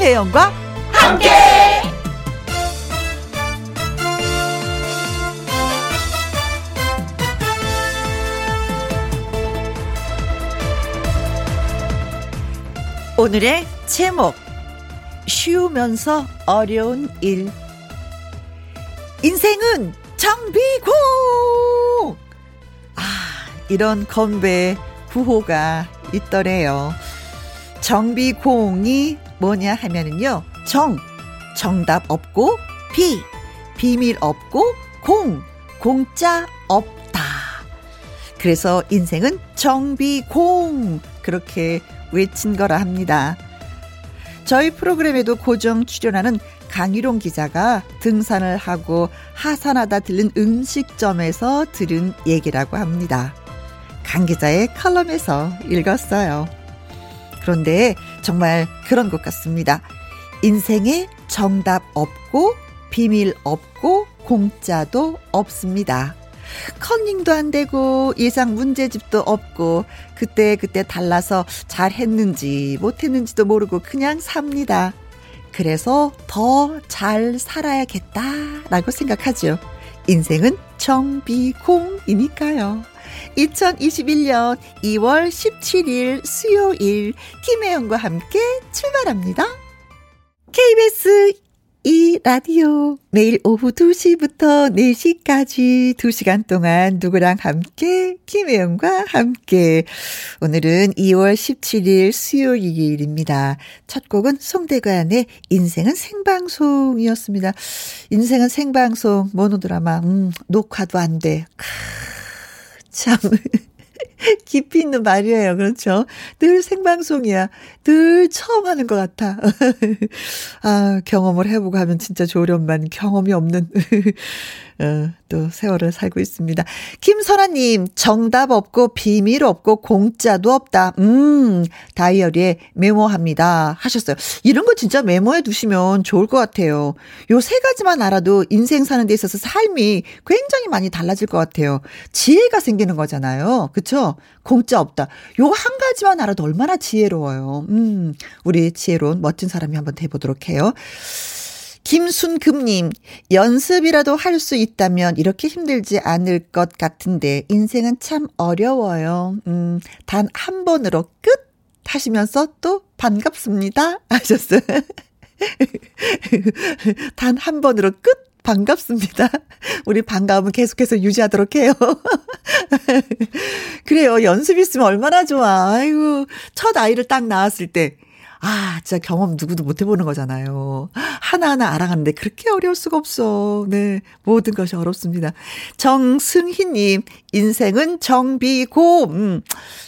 김혜영과 함께. 오늘의 제목 쉬우면서 어려운 일. 인생은 정비공 아 이런 건배 구호가 있더래요. 정비공이 뭐냐 하면은요 정 정답 없고 비 비밀 없고 공 공짜 없다 그래서 인생은 정비공 그렇게 외친 거라 합니다. 저희 프로그램에도 고정 출연하는 강희롱 기자가 등산을 하고 하산하다 들른 음식점에서 들은 얘기라고 합니다. 강 기자의 칼럼에서 읽었어요. 그런데 정말 그런 것 같습니다. 인생에 정답 없고 비밀 없고 공짜도 없습니다. 컨닝도 안 되고 예상 문제집도 없고 그때 그때 달라서 잘 했는지 못 했는지도 모르고 그냥 삽니다. 그래서 더 잘 살아야겠다라고 생각하죠. 인생은 정비공이니까요. 2021년 2월 17일 수요일 김혜영과 함께 출발합니다. KBS 이 라디오 매일 오후 2시부터 4시까지 2시간 동안 누구랑 함께 김혜영과 함께 오늘은 2월 17일 수요일입니다. 첫 곡은 송대관의 인생은 생방송이었습니다. 인생은 생방송 모노드라마 음 녹화도 안 돼. 크, 참 깊이 있는 말이에요. 그렇죠? 늘 생방송이야. 늘 처음 하는 것 같아. 아, 경험을 해보고 하면 진짜 좋으련만 경험이 없는, 어, 또 세월을 살고 있습니다. 김선아님, 정답 없고 비밀 없고 공짜도 없다. 음, 다이어리에 메모합니다. 하셨어요. 이런 거 진짜 메모해 두시면 좋을 것 같아요. 요 세 가지만 알아도 인생 사는 데 있어서 삶이 굉장히 많이 달라질 것 같아요. 지혜가 생기는 거잖아요. 그쵸? 공짜 없다. 요 한 가지만 알아도 얼마나 지혜로워요. 음, 우리 지혜로운 멋진 사람이 한번 돼보도록 해요. 김순금님, 연습이라도 할 수 있다면 이렇게 힘들지 않을 것 같은데, 인생은 참 어려워요. 음, 단 한 번으로 끝! 하시면서 또 반갑습니다. 하셨어요. 단 한 번으로 끝! 반갑습니다. 우리 반가움은 계속해서 유지하도록 해요. 그래요. 연습 있으면 얼마나 좋아. 아이고, 첫 아이를 딱 낳았을 때. 아, 진짜 경험 누구도 못 해보는 거잖아요. 하나하나 알아가는데 그렇게 어려울 수가 없어. 네. 모든 것이 어렵습니다. 정승희님, 인생은 정비고, 음,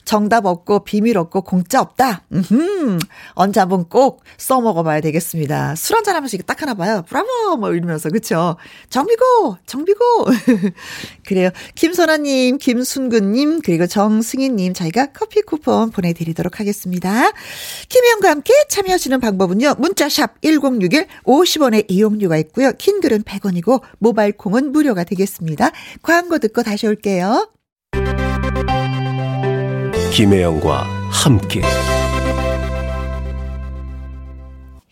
정답 없고, 비밀 없고, 공짜 없다. 음, 언제 한번 꼭 써먹어봐야 되겠습니다. 술 한잔 하면서 이게 딱 하나 봐요. 브라보! 뭐 이러면서, 그쵸? 정비고! 정비고! 그래요. 김선아님, 김순근님, 그리고 정승희님, 저희가 커피 쿠폰 보내드리도록 하겠습니다. 김혜영과 함께 참여하시는 방법은요. 문자샵 1061 50원의 이용료가 있고요. 킹글은 100원이고 모바일 콩은 무료가 되겠습니다. 광고 듣고 다시 올게요. 김혜영과 함께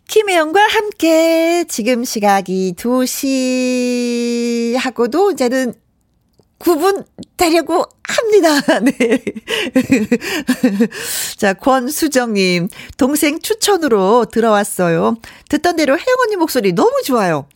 김혜영과 함께 지금 시각이 2시 하고도 이제는 9분 되려고 합니다. 네. 자, 권수정님, 동생 추천으로 들어왔어요. 듣던 대로 혜영 언니 목소리 너무 좋아요.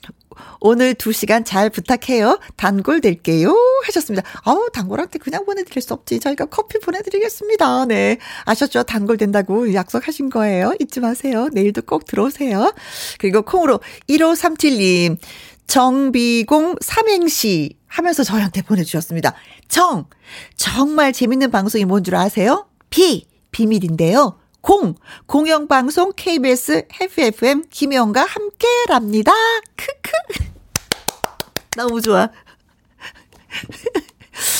오늘 2시간 잘 부탁해요. 단골 될게요. 하셨습니다. 아우, 단골한테 그냥 보내드릴 수 없지. 저희가 커피 보내드리겠습니다. 네. 아셨죠? 단골 된다고 약속하신 거예요. 잊지 마세요. 내일도 꼭 들어오세요. 그리고 콩으로 1537님, 정비공 삼행시 하면서 저희한테 보내주셨습니다. 정, 정말 재밌는 방송이 뭔 줄 아세요? 비, 비밀인데요. 공, 공영방송 KBS 해피 FM 김영과 함께랍니다. 크크. 너무 좋아.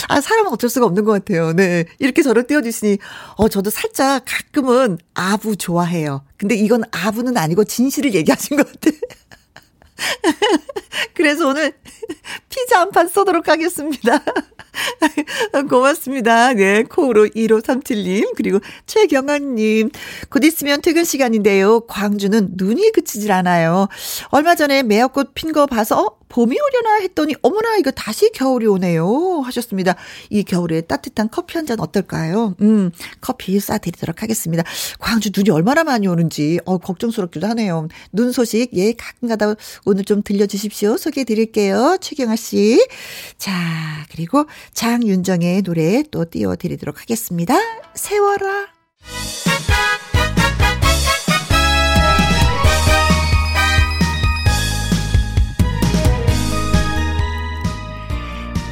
아, 사람은 어쩔 수가 없는 것 같아요. 네. 이렇게 저를 띄워주시니, 어, 저도 살짝 가끔은 아부 좋아해요. 근데 이건 아부는 아니고 진실을 얘기하신 것 같아요. 그래서 오늘 피자 한 판 쏘도록 하겠습니다. 고맙습니다. 네, 코으로 1537님, 그리고 최경환님. 곧 있으면 퇴근 시간인데요. 광주는 눈이 그치질 않아요. 얼마 전에 매화꽃 핀 거 봐서, 어? 봄이 오려나 했더니, 어머나, 이거 다시 겨울이 오네요. 하셨습니다. 이 겨울에 따뜻한 커피 한 잔 어떨까요? 음, 커피 쏴드리도록 하겠습니다. 광주 눈이 얼마나 많이 오는지, 어, 걱정스럽기도 하네요. 눈 소식, 예, 가끔 가다 오늘 좀 들려주십시오. 소개해 드릴게요. 최경아 씨. 자, 그리고 장윤정의 노래 또 띄워드리도록 하겠습니다. 세워라.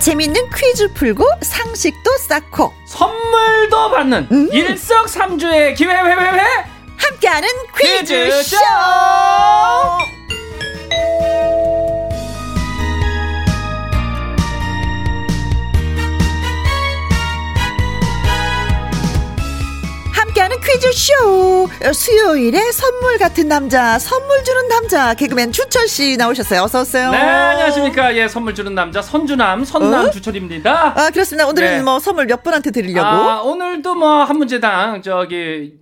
재밌는 퀴즈 풀고 상식도 쌓고 선물도 받는 음. 일석삼조의 기회 회회회 함께하는 퀴즈쇼. 퀴즈쇼. 함께하는 퀴즈쇼. 수요일에 선물 같은 남자, 선물 주는 남자, 개그맨 주철 씨 나오셨어요. 어서 오세요. 네, 안녕하십니까. 예, 선물 주는 남자, 선주남, 선남 어? 주철입니다. 아, 그렇습니다. 오늘은 네. 뭐 선물 몇 분한테 드리려고? 아, 오늘도 뭐 한 문제당 저기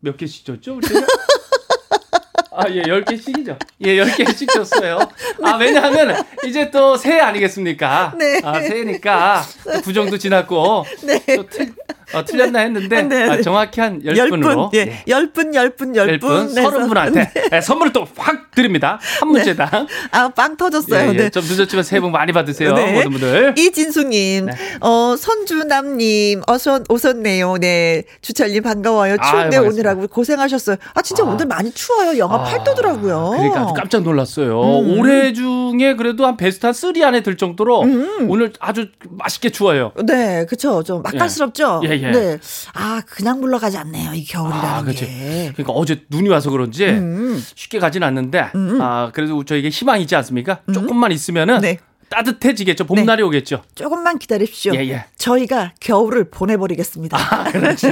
몇 개씩 줬죠? 우리가? 아, 예, 10개씩이죠. 예, 10개씩 줬어요. 아, 왜냐하면 이제 또 새해 아니겠습니까? 네. 아, 새해니까 구정도 지났고. 네. 또 틀, 어, 틀렸나 했는데 네, 네. 아, 정확히 한 10분으로. 10분, 예. 네. 10분, 10분, 10분. 10분, 30분한테 네. 선물을 또 확 드립니다. 한 문제당. 네. 아, 빵 터졌어요. 예, 예. 좀 늦었지만 새해 복 많이 받으세요. 모든 분들. 이진수 님, 어, 선주남 님, 어서 오셨네요. 네. 주철 님 반가워요. 추운데 아, 오느라고 고생하셨어요. 아, 진짜 아. 오늘 많이 추워요. 영하 아. 8도더라고요. 그러니까 깜짝 놀랐어요. 음. 올해 중에 그래도 한 베스트 한 3 안에 들 정도로 음. 오늘 아주 맛있게 추워요. 네, 그쵸. 좀 맛깔스럽죠? 예, 예. 네. 아, 그냥 물러가지 않네요. 이 겨울이라는 아, 그치. 게. 그러니까 어제 눈이 와서 그런지 음. 쉽게 가진 않는데, 음. 아, 그래도 저에게 희망이 있지 않습니까? 음. 조금만 있으면은 네. 따뜻해지겠죠. 봄날이 네. 오겠죠. 조금만 기다리십시오. 예, 예. 저희가 겨울을 보내버리겠습니다. 아, 그렇죠.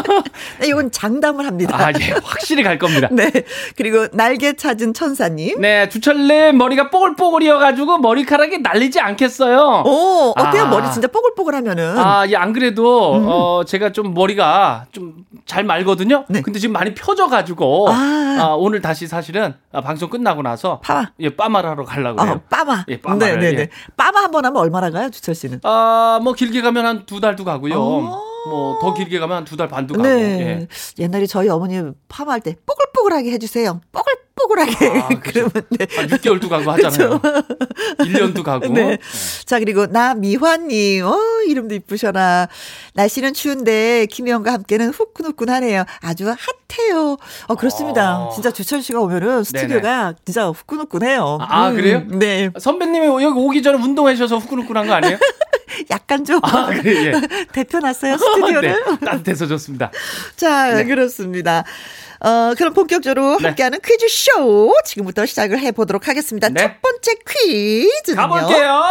네, 이건 장담을 합니다. 아, 예. 확실히 갈 겁니다. 네. 그리고 날개 찾은 천사님. 네. 주철님 머리가 뽀글뽀글이어가지고 머리카락이 날리지 않겠어요. 오, 어때요? 아. 머리 진짜 뽀글뽀글하면은. 아, 예. 안 그래도, 음. 어, 제가 좀 머리가 좀 잘 말거든요. 네. 근데 지금 많이 펴져가지고. 아. 아 오늘 다시 사실은 방송 끝나고 나서. 파마. 예, 빠마를 하러 가려고 해요. 어, 빠마. 예, 빠마. 네, 네네. 예. 빠마 한 번 하면 얼마나 가요, 주철 씨는? 아, 뭐 길게 가면 한 두 달도 가고요. 어. 뭐더 길게 가면 한 두 달 반도 가고. 네. 예. 옛날에 저희 어머니 파마할 때 뽀글뽀글하게 해주세요. 뽀글 뽀글하게. 아, 그러면 네. 한 6개월도 가고 하잖아요. 1년도 가고. 네. 네. 자, 그리고 나 미환님. 어, 이름도 이쁘셔라. 날씨는 추운데 김혜영과 함께는 후끈후끈하네요. 아주 핫해요. 어, 그렇습니다. 어. 진짜 주철 씨가 오면은 스튜디오가 네네. 진짜 후끈후끈해요. 아, 음, 그래요? 네. 선배님이 여기 오기 전에 운동하셔서 후끈후끈한 거 아니에요? 약간 좀 아, 그래, 예. 대표 났어요 스튜디오를 네, 따뜻해서 좋습니다. 자 네. 그렇습니다. 어, 그럼 본격적으로 네. 함께하는 퀴즈쇼 지금부터 시작을 해보도록 하겠습니다. 네. 첫 번째 퀴즈는요. 가볼게요.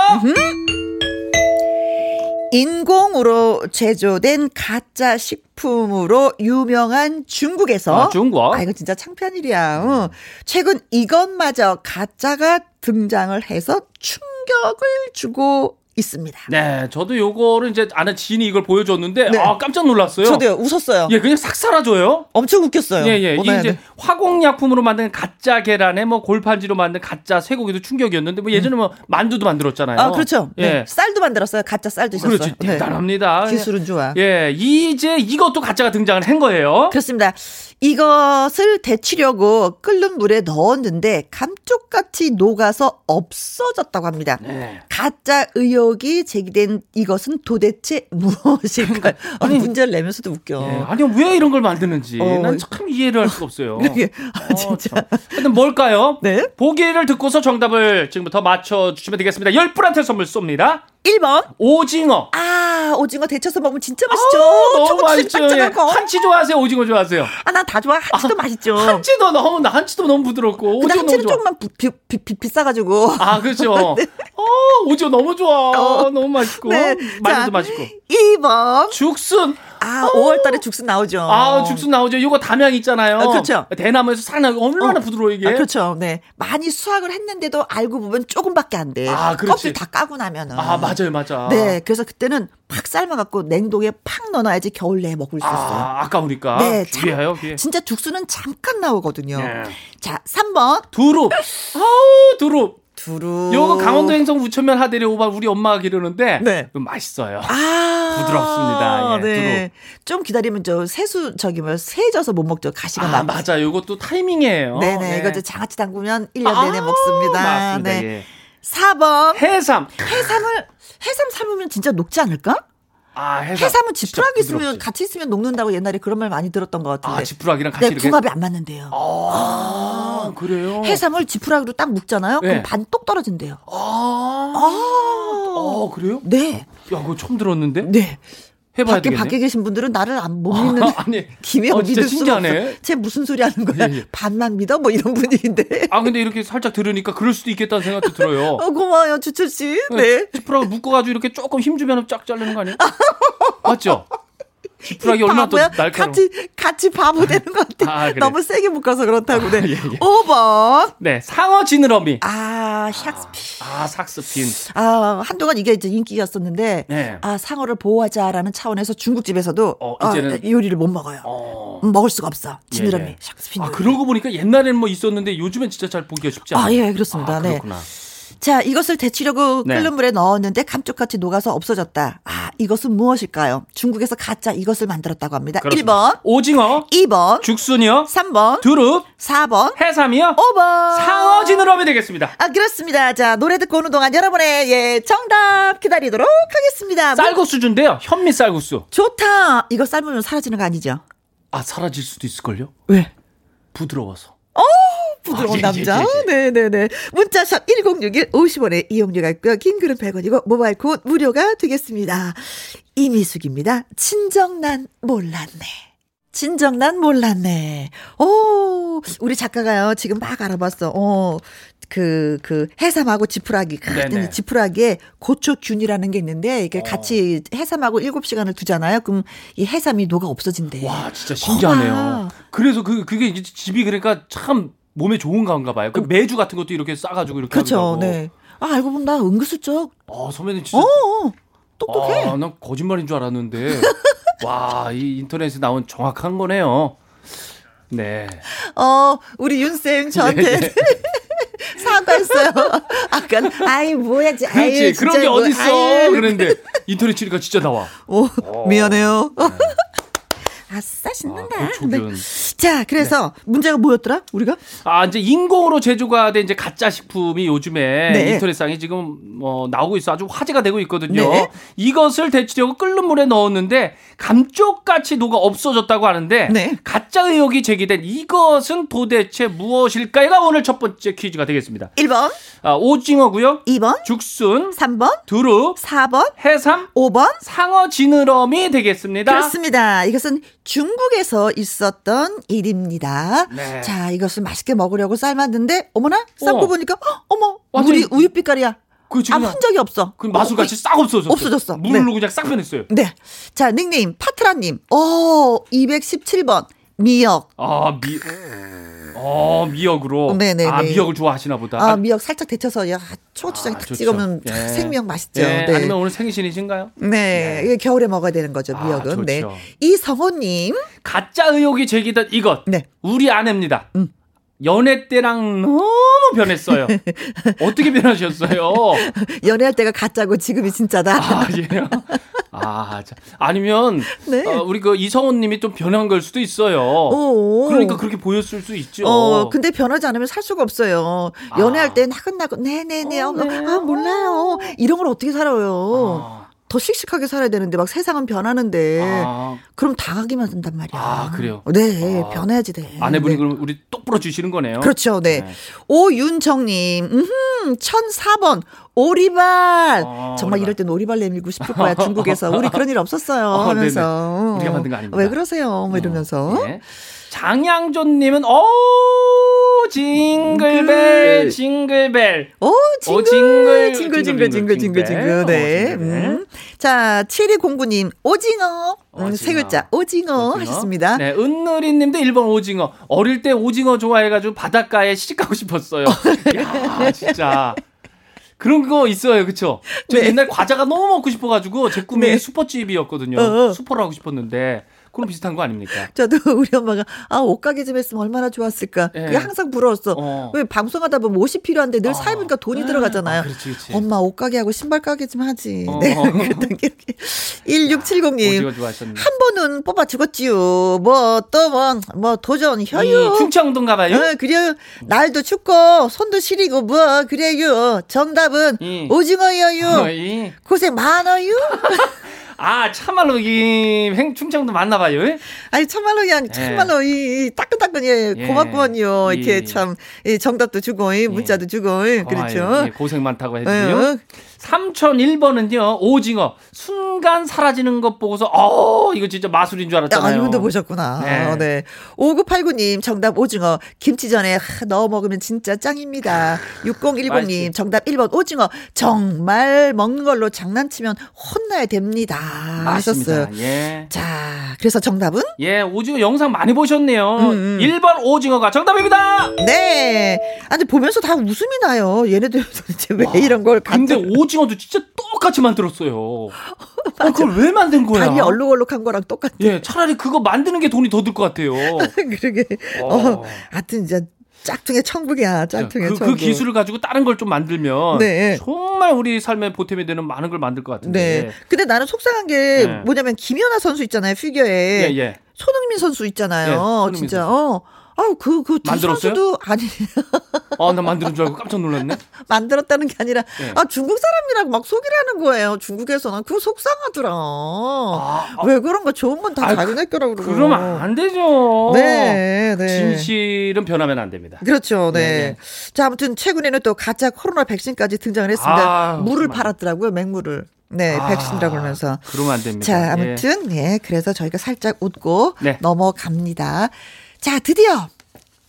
인공으로 제조된 가짜 식품으로 유명한 중국에서 아, 중국? 아 이거 진짜 창피한 일이야. 어. 최근 이것마저 가짜가 등장을 해서 충격을 주고 있습니다. 네, 저도 요거를 이제 아는 지인이 이걸 보여줬는데 네. 아 깜짝 놀랐어요. 저도요, 웃었어요. 예, 그냥 싹 사라져요. 엄청 웃겼어요. 예, 예. 이게 이제 화공약품으로 만든 가짜 계란에 뭐 골판지로 만든 가짜 쇠고기도 충격이었는데 뭐 예전에 뭐 만두도 만들었잖아요. 아, 그렇죠. 예, 네. 쌀도 만들었어요. 가짜 쌀도 있었어요. 그렇지, 대단합니다. 네. 기술은 좋아. 예, 이제 이것도 가짜가 등장을 한 거예요. 그렇습니다. 이것을 데치려고 끓는 물에 넣었는데 감쪽같이 녹아서 없어졌다고 합니다. 네. 가짜 의혹이 제기된 이것은 도대체 무엇일까요? 아니, 문제를 내면서도 웃겨. 네. 아니 왜 이런 걸 만드는지 어. 난참 이해를 할 수가 없어요. 그러게. 아, 진짜. 어, 하여튼 뭘까요? 네. 보기를 듣고서 정답을 지금부터 맞춰 주시면 되겠습니다. 10분한테 선물 쏩니다. 1번. 오징어. 아, 오징어 데쳐서 먹으면 진짜 맛있죠. 아, 너무 맛있죠. 예. 한치 좋아하세요? 오징어 좋아하세요? 아, 난 다 좋아. 한치도 아, 맛있죠. 한치도 너무, 나 한치도 너무 부드럽고. 오징어 한치는 조금만 비, 비, 비, 비싸가지고. 아, 그렇죠. 네. 어, 오징어 너무 좋아. 어. 너무 맛있고. 네. 마늘도 맛있고. 2번. 죽순. 아, 5월 달에 죽순 나오죠. 아, 죽순 나오죠. 요거 담양 있잖아요. 아, 그렇죠. 대나무에서 살아나고 얼마나 어. 부드러워 이게. 아, 그렇죠. 네. 많이 수확을 했는데도 알고 보면 조금밖에 안 돼. 아, 그렇지. 껍질 다 까고 나면은. 아, 맞아요, 맞아. 네. 그래서 그때는 팍 삶아 갖고 냉동에 팍 넣어 놔야지 겨울 내에 먹을 수 있어요. 아, 아까우니까. 네. 귀해요, 귀해. 진짜 죽순은 잠깐 나오거든요. 네. 자, 3번. 두릅. 아우, 두릅. 두루. 요거 강원도 행성 우천면 하대리 오바 우리 엄마가 기르는데 네. 맛있어요. 아. 부드럽습니다. 예, 네. 좀 기다리면 저 세수, 저기 뭐, 세져서 못 먹죠. 가시가 아, 나. 맞아. 요것도 타이밍이에요. 네네. 네. 이거 저 장아찌 담그면 1년 내내 아, 먹습니다. 맞습니다. 네. 예. 4번. 해삼. 해삼을, 해삼 삶으면 진짜 녹지 않을까? 아, 해삼. 해삼은 지푸라기 있으면 부드럽지. 같이 있으면 녹는다고 옛날에 그런 말 많이 들었던 것 같은데. 아, 지푸라기랑 같이 네. 궁합이 안 맞는데요. 아, 그래요? 해삼을 지푸라기로 딱 묶잖아요. 네. 그럼 반 똑 떨어진대요. 아. 아. 어, 그래요? 네. 야, 그거 처음 들었는데? 네. 해봐야 밖에 되겠네. 밖에 계신 분들은 나를 안 못 믿는 아니, 김혜영 어, 진짜 믿을 신기하네. 쟤 무슨 소리 하는 거야? 예, 예. 반만 믿어? 뭐 이런 분위기인데. 아, 근데 이렇게 살짝 들으니까 그럴 수도 있겠다는 생각도 들어요. 어, 고마워요, 주철 씨. 네. 지푸라기 묶어가지고 이렇게 조금 힘 주면 쫙 자르는 거 아니에요? 맞죠? 지푸라기 이 얼마나 또? 날카로워. 같이 같이 바보 되는 것 같아. 아, 그래. 너무 세게 묶어서 그렇다고. 네. 아, 예, 예. 5번. 네, 상어 지느러미. 아, 샥스피. 아, 삭스핀. 아, 한동안 이게 이제 인기였었는데, 네. 아, 상어를 보호하자라는 차원에서 중국집에서도 어, 아, 이제는- 요리를 못 먹어요. 어. 음, 먹을 수가 없어. 지느러미, 예, 예. 샥스피. 아, 그러고 보니까 옛날에는 뭐 있었는데 요즘엔 진짜 잘 보기가 쉽지 않아요. 아, 예, 그렇습니다. 아, 네. 그렇구나. 자, 이것을 데치려고 네. 끓는 물에 넣었는데 감쪽같이 녹아서 없어졌다. 아, 이것은 무엇일까요? 중국에서 가짜 이것을 만들었다고 합니다. 그렇습니다. 1번, 오징어, 2번, 죽순이요, 3번, 두릅, 4번, 해삼이요, 5번. 상어 지느러미 되겠습니다. 아, 그렇습니다. 자, 노래 듣고 오는 동안 여러분의 예, 정답 기다리도록 하겠습니다. 뭐, 쌀국수 준대요. 현미 쌀국수. 좋다. 이거 삶으면 사라지는 거 아니죠? 아, 사라질 수도 있을걸요? 왜? 부드러워서. 부드러운 아, 예, 남자. 예, 예, 네네네. 문자샵 1061 50원에 이용료가 있고요. 긴 글은 100원이고 모바일 콘 무료가 되겠습니다. 이미숙입니다. 친정난 몰랐네. 진정 난 몰랐네. 오, 우리 작가가요, 지금 막 알아봤어. 어, 그, 그, 해삼하고 지푸라기. 그랬더니 지푸라기에 고초균이라는 게 있는데, 이게 어. 같이 해삼하고 7시간을 두잖아요. 그럼 이 해삼이 녹아 없어진대. 와, 진짜 신기하네요. 와. 그래서 그, 그게 이제 집이 그러니까 참 몸에 좋은 건가 봐요. 그 메주 같은 것도 이렇게 싸가지고 이렇게. 그렇죠. 네. 아, 알고 보면 나 은근슬쩍. 어, 선배님 어, 진짜. 어, 똑똑해. 아, 난 거짓말인 줄 알았는데. 와, 이 인터넷에 나온 정확한 거네요. 네. 어, 우리 윤쌤 저한테 네, 네. 사과했어요. 아까, 아이, 뭐야 지. 아유, 그렇지. 진짜 그런 게 뭐, 어딨어. 아유. 그랬는데 인터넷 치니까 진짜 나와. 오, 미안해요. 아싸, 아, 신난다. 네. 자, 그래서 문제가 뭐였더라? 우리가? 아, 이제 인공으로 제조가 된 이제 가짜 식품이 요즘에 네. 인터넷상에 지금 뭐 나오고 있어 아주 화제가 되고 있거든요. 네. 이것을 데치려고 끓는 물에 넣었는데 감쪽같이 녹아 없어졌다고 하는데 네. 가짜 의혹이 제기된 이것은 도대체 무엇일까요가 오늘 첫 번째 퀴즈가 되겠습니다. 1번, 아, 오징어고요. 2번, 죽순, 3번, 두릅, 4번, 해삼, 5번. 상어 지느러미 되겠습니다. 그렇습니다. 이것은 중국에서 있었던 일입니다. 네. 자, 이것을 맛있게 먹으려고 삶았는데, 어머나? 삶고 어. 보니까, 헉, 어머, 완전히- 물이 우유 빛깔이야. 그 지금 아무 흔적이 없어. 그 마술같이 어, 싹 없어졌어. 없어졌어. 물로 네. 그냥 싹 변했어요. 네. 자, 닉네임, 파트라님. 오, 217번. 미역. 아, 미, 어, 미역으로. 네네네. 아, 미역을 좋아하시나 보다. 아, 미역 살짝 데쳐서, 야, 초고추장 아, 탁. 찍으면 예. 생미역 맛있죠. 예, 네. 아니면 오늘 생신이신가요? 네. 이게 겨울에 먹어야 되는 거죠, 아, 미역은. 좋죠. 네. 이성호님. 가짜 의혹이 제기된 이것. 네. 우리 아내입니다. 음. 연애 때랑 너무 변했어요. 어떻게 변하셨어요? 연애할 때가 가짜고 지금이 진짜다. 아, 예. 아, 자. 아니면 네. 어, 우리 그 이성훈 님이 좀 변한 걸 수도 있어요. 오. 그러니까 그렇게 보였을 수 있죠. 어, 근데 변하지 않으면 살 수가 없어요. 아. 연애할 때 나긋나긋, 네네네, 어, 어, 네. 아, 몰라요. 이런 걸 어떻게 살아요. 아, 더 씩씩하게 살아야 되는데, 막 세상은 변하는데, 아, 그럼 당하기만 한단 말이야. 아, 그래요? 네, 아. 변해야지 돼. 아내분이 네. 그럼 우리 똑부러 주시는 거네요. 그렇죠, 네. 네. 오윤정님, 음, 1004번, 오리발. 어, 정말 오리발. 이럴 땐 오리발 내밀고 싶을 거야, 중국에서. 우리 그런 일 없었어요. 어, 하면서. 우리가 만든 거 아닙니다. 왜 그러세요? 뭐 이러면서. 네. 장양조님은 어 오, 징글벨, 징글벨. 오, 징글, 오, 징글, 징글, 징글, 징글, 징글, 징글. 네. 음. 자, 7209님, 오징어. 음, 세 오징어. 글자, 오징어, 하셨습니다. 네, 은느리님도 1번 오징어. 어릴 때 오징어 좋아해가지고 바닷가에 시집 가고 싶었어요. 야, 진짜. 그런 거 있어요, 그쵸? 저 네. 옛날 과자가 너무 먹고 싶어가지고 제 꿈이 네. 슈퍼집이었거든요. 어, 어. 슈퍼를 하고 싶었는데 그럼 비슷한 거 아닙니까? 저도 우리 엄마가 아 옷가게 좀 했으면 얼마나 좋았을까. 예. 그게 항상 부러웠어. 어. 왜 방송하다 보면 옷이 필요한데 늘 아. 사입으니까 돈이 들어가잖아요. 아, 그렇지, 그렇지. 엄마 옷가게 하고 신발 가게 좀 하지. 어. 네. 그랬던 기억이. 1670님. 오징어 좋아하셨네. 한 번은 뽑아 죽었지요. 뭐 또뭐 뭐 도전 이 혀요. 충청도인가 봐요. 어, 그래요. 날도 춥고 손도 시리고 뭐 그래요. 정답은 이. 오징어예요. 어, 이. 고생 많아요. 아, 참말로 이 행- 충청도 맞나 봐요. 예? 아니 참말로 그냥 참말로 이, 이 따끈따끈 예, 예. 고맙구먼요. 이렇게 예. 참이 정답도 주고 이 문자도 주고 이, 그렇죠. 예, 고생 많다고 예, 해주고요. 어. 3001번은요, 오징어. 순간 사라지는 것 보고서, 어, 이거 진짜 마술인 줄 아, 알았잖아요. 이분도 보셨구나. 네. 네. 5989님, 정답 오징어. 김치전에 하, 넣어 먹으면 진짜 짱입니다. 6010님, 맛있지. 정답 정답 1번 오징어. 정말 먹는 걸로 장난치면 혼나야 됩니다. 맞습니다. 하셨어요. 예. 자, 그래서 정답은? 예, 오징어 영상 많이 보셨네요. 음, 음. 1번 오징어가 정답입니다! 네. 아니, 보면서 다 웃음이 나요. 얘네들 도대체 왜 이런 걸 근데 갖다 오징어도 진짜 똑같이 만들었어요. 어, 그걸 왜 만든 거야? 다리 얼룩얼룩한 거랑 똑같아. 예, 차라리 그거 만드는 게 돈이 더 들 것 같아요. 그러게. 어. 어, 하여튼 진짜 짝퉁의 천국이야. 짝퉁의 그, 천국. 그 기술을 가지고 다른 걸 좀 만들면 네. 정말 우리 삶에 보탬이 되는 많은 걸 만들 것 같은데. 네. 근데 나는 속상한 게 네. 뭐냐면 김연아 선수 있잖아요. 피겨에. 예, 예. 손흥민 선수 있잖아요. 네, 손흥민 진짜. 선수. 어. 아우 그 그 두 만들었어요? 선수도 아니 어, 나 만드는 줄 알고 깜짝 놀랐네. 만들었다는 게 아니라 네. 아 중국 사람이라고 막 하는 거예요. 중국에서는 그거 속상하더라. 아, 왜 그런 거 좋은 건다 아, 자기네 거라고 그러고. 그러면 안 되죠. 네, 네. 진실은 변하면 안 됩니다. 그렇죠, 네. 네, 자, 아무튼 최근에는 또 가짜 코로나 백신까지 등장을 했습니다. 아, 물을 정말. 팔았더라고요, 맹물을. 네, 아, 백신이라고 그러면서. 그러면 안 됩니다. 자, 예. 아무튼, 예, 그래서 저희가 살짝 웃고 네. 넘어갑니다. 자, 드디어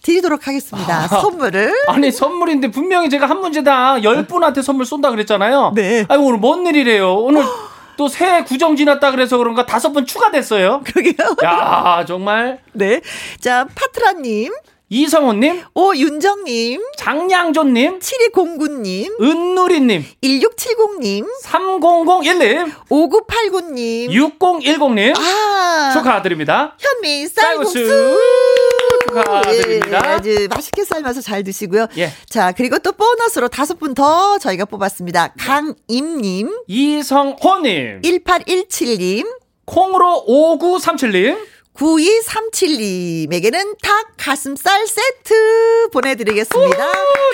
드리도록 하겠습니다. 선물을. 아니 선물인데 분명히 제가 한 문제당 열 분한테 선물 쏜다 그랬잖아요. 네. 아니 오늘 뭔 일이래요? 오늘 또새 구정 지났다 그래서 그런가 다섯 번 추가됐어요. 그러게요. 야 정말 네. 자, 파트라님, 이성호님, 오윤정님, 장양조님, 7209님, 은누리님, 1670님, 3001님, 5989님. 6010님 아, 축하드립니다. 현미 쌀국수 쌀국수. 축하드립니다. 예, 아주 맛있게 삶아서 잘 드시고요. 예. 자, 그리고 또 보너스로 다섯 분 더 저희가 뽑았습니다. 강임님, 이성호님, 1817님, 콩으로 5937님, 9237님에게는 닭 가슴살 세트 보내드리겠습니다.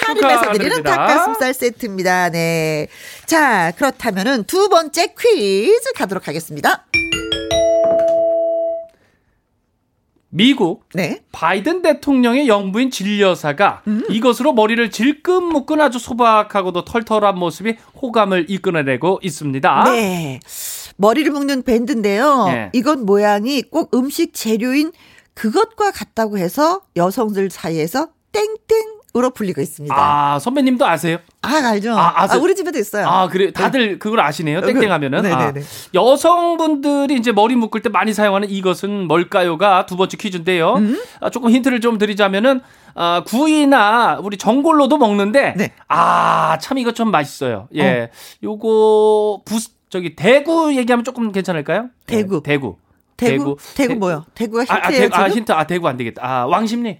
할인해서 드리는. 닭 가슴살 세트입니다. 네. 자, 그렇다면은 두 번째 퀴즈 가도록 하겠습니다. 미국 네. 바이든 대통령의 영부인 질 여사가 음. 이것으로 머리를 질끈 묶은 아주 소박하고도 털털한 모습이 호감을 이끌어내고 있습니다. 네. 머리를 묶는 밴드인데요. 예. 이건 모양이 꼭 음식 재료인 그것과 같다고 해서 여성들 사이에서 땡땡 으로 불리고 있습니다. 아, 아 선배님도 아세요? 알죠. 아, 아? 우리 집에도 있어요. 아 그래 다들 그걸 아시네요. 땡땡하면은 아. 여성분들이 이제 머리 묶을 때 많이 사용하는 이것은 뭘까요가 두 번째 퀴즈인데요. 음? 아, 조금 힌트를 좀 드리자면은 아, 구이나 우리 전골로도 먹는데 네. 아참 이거 좀 맛있어요. 예, 요거 부 저기 대구 얘기하면 조금 괜찮을까요? 대구. 네, 대구. 대구, 대구, 대- 뭐요? 대구가 아, 아, 힌트예요, 대구, 아? 힌트, 아, 대구 안 되겠다. 아, 왕십리.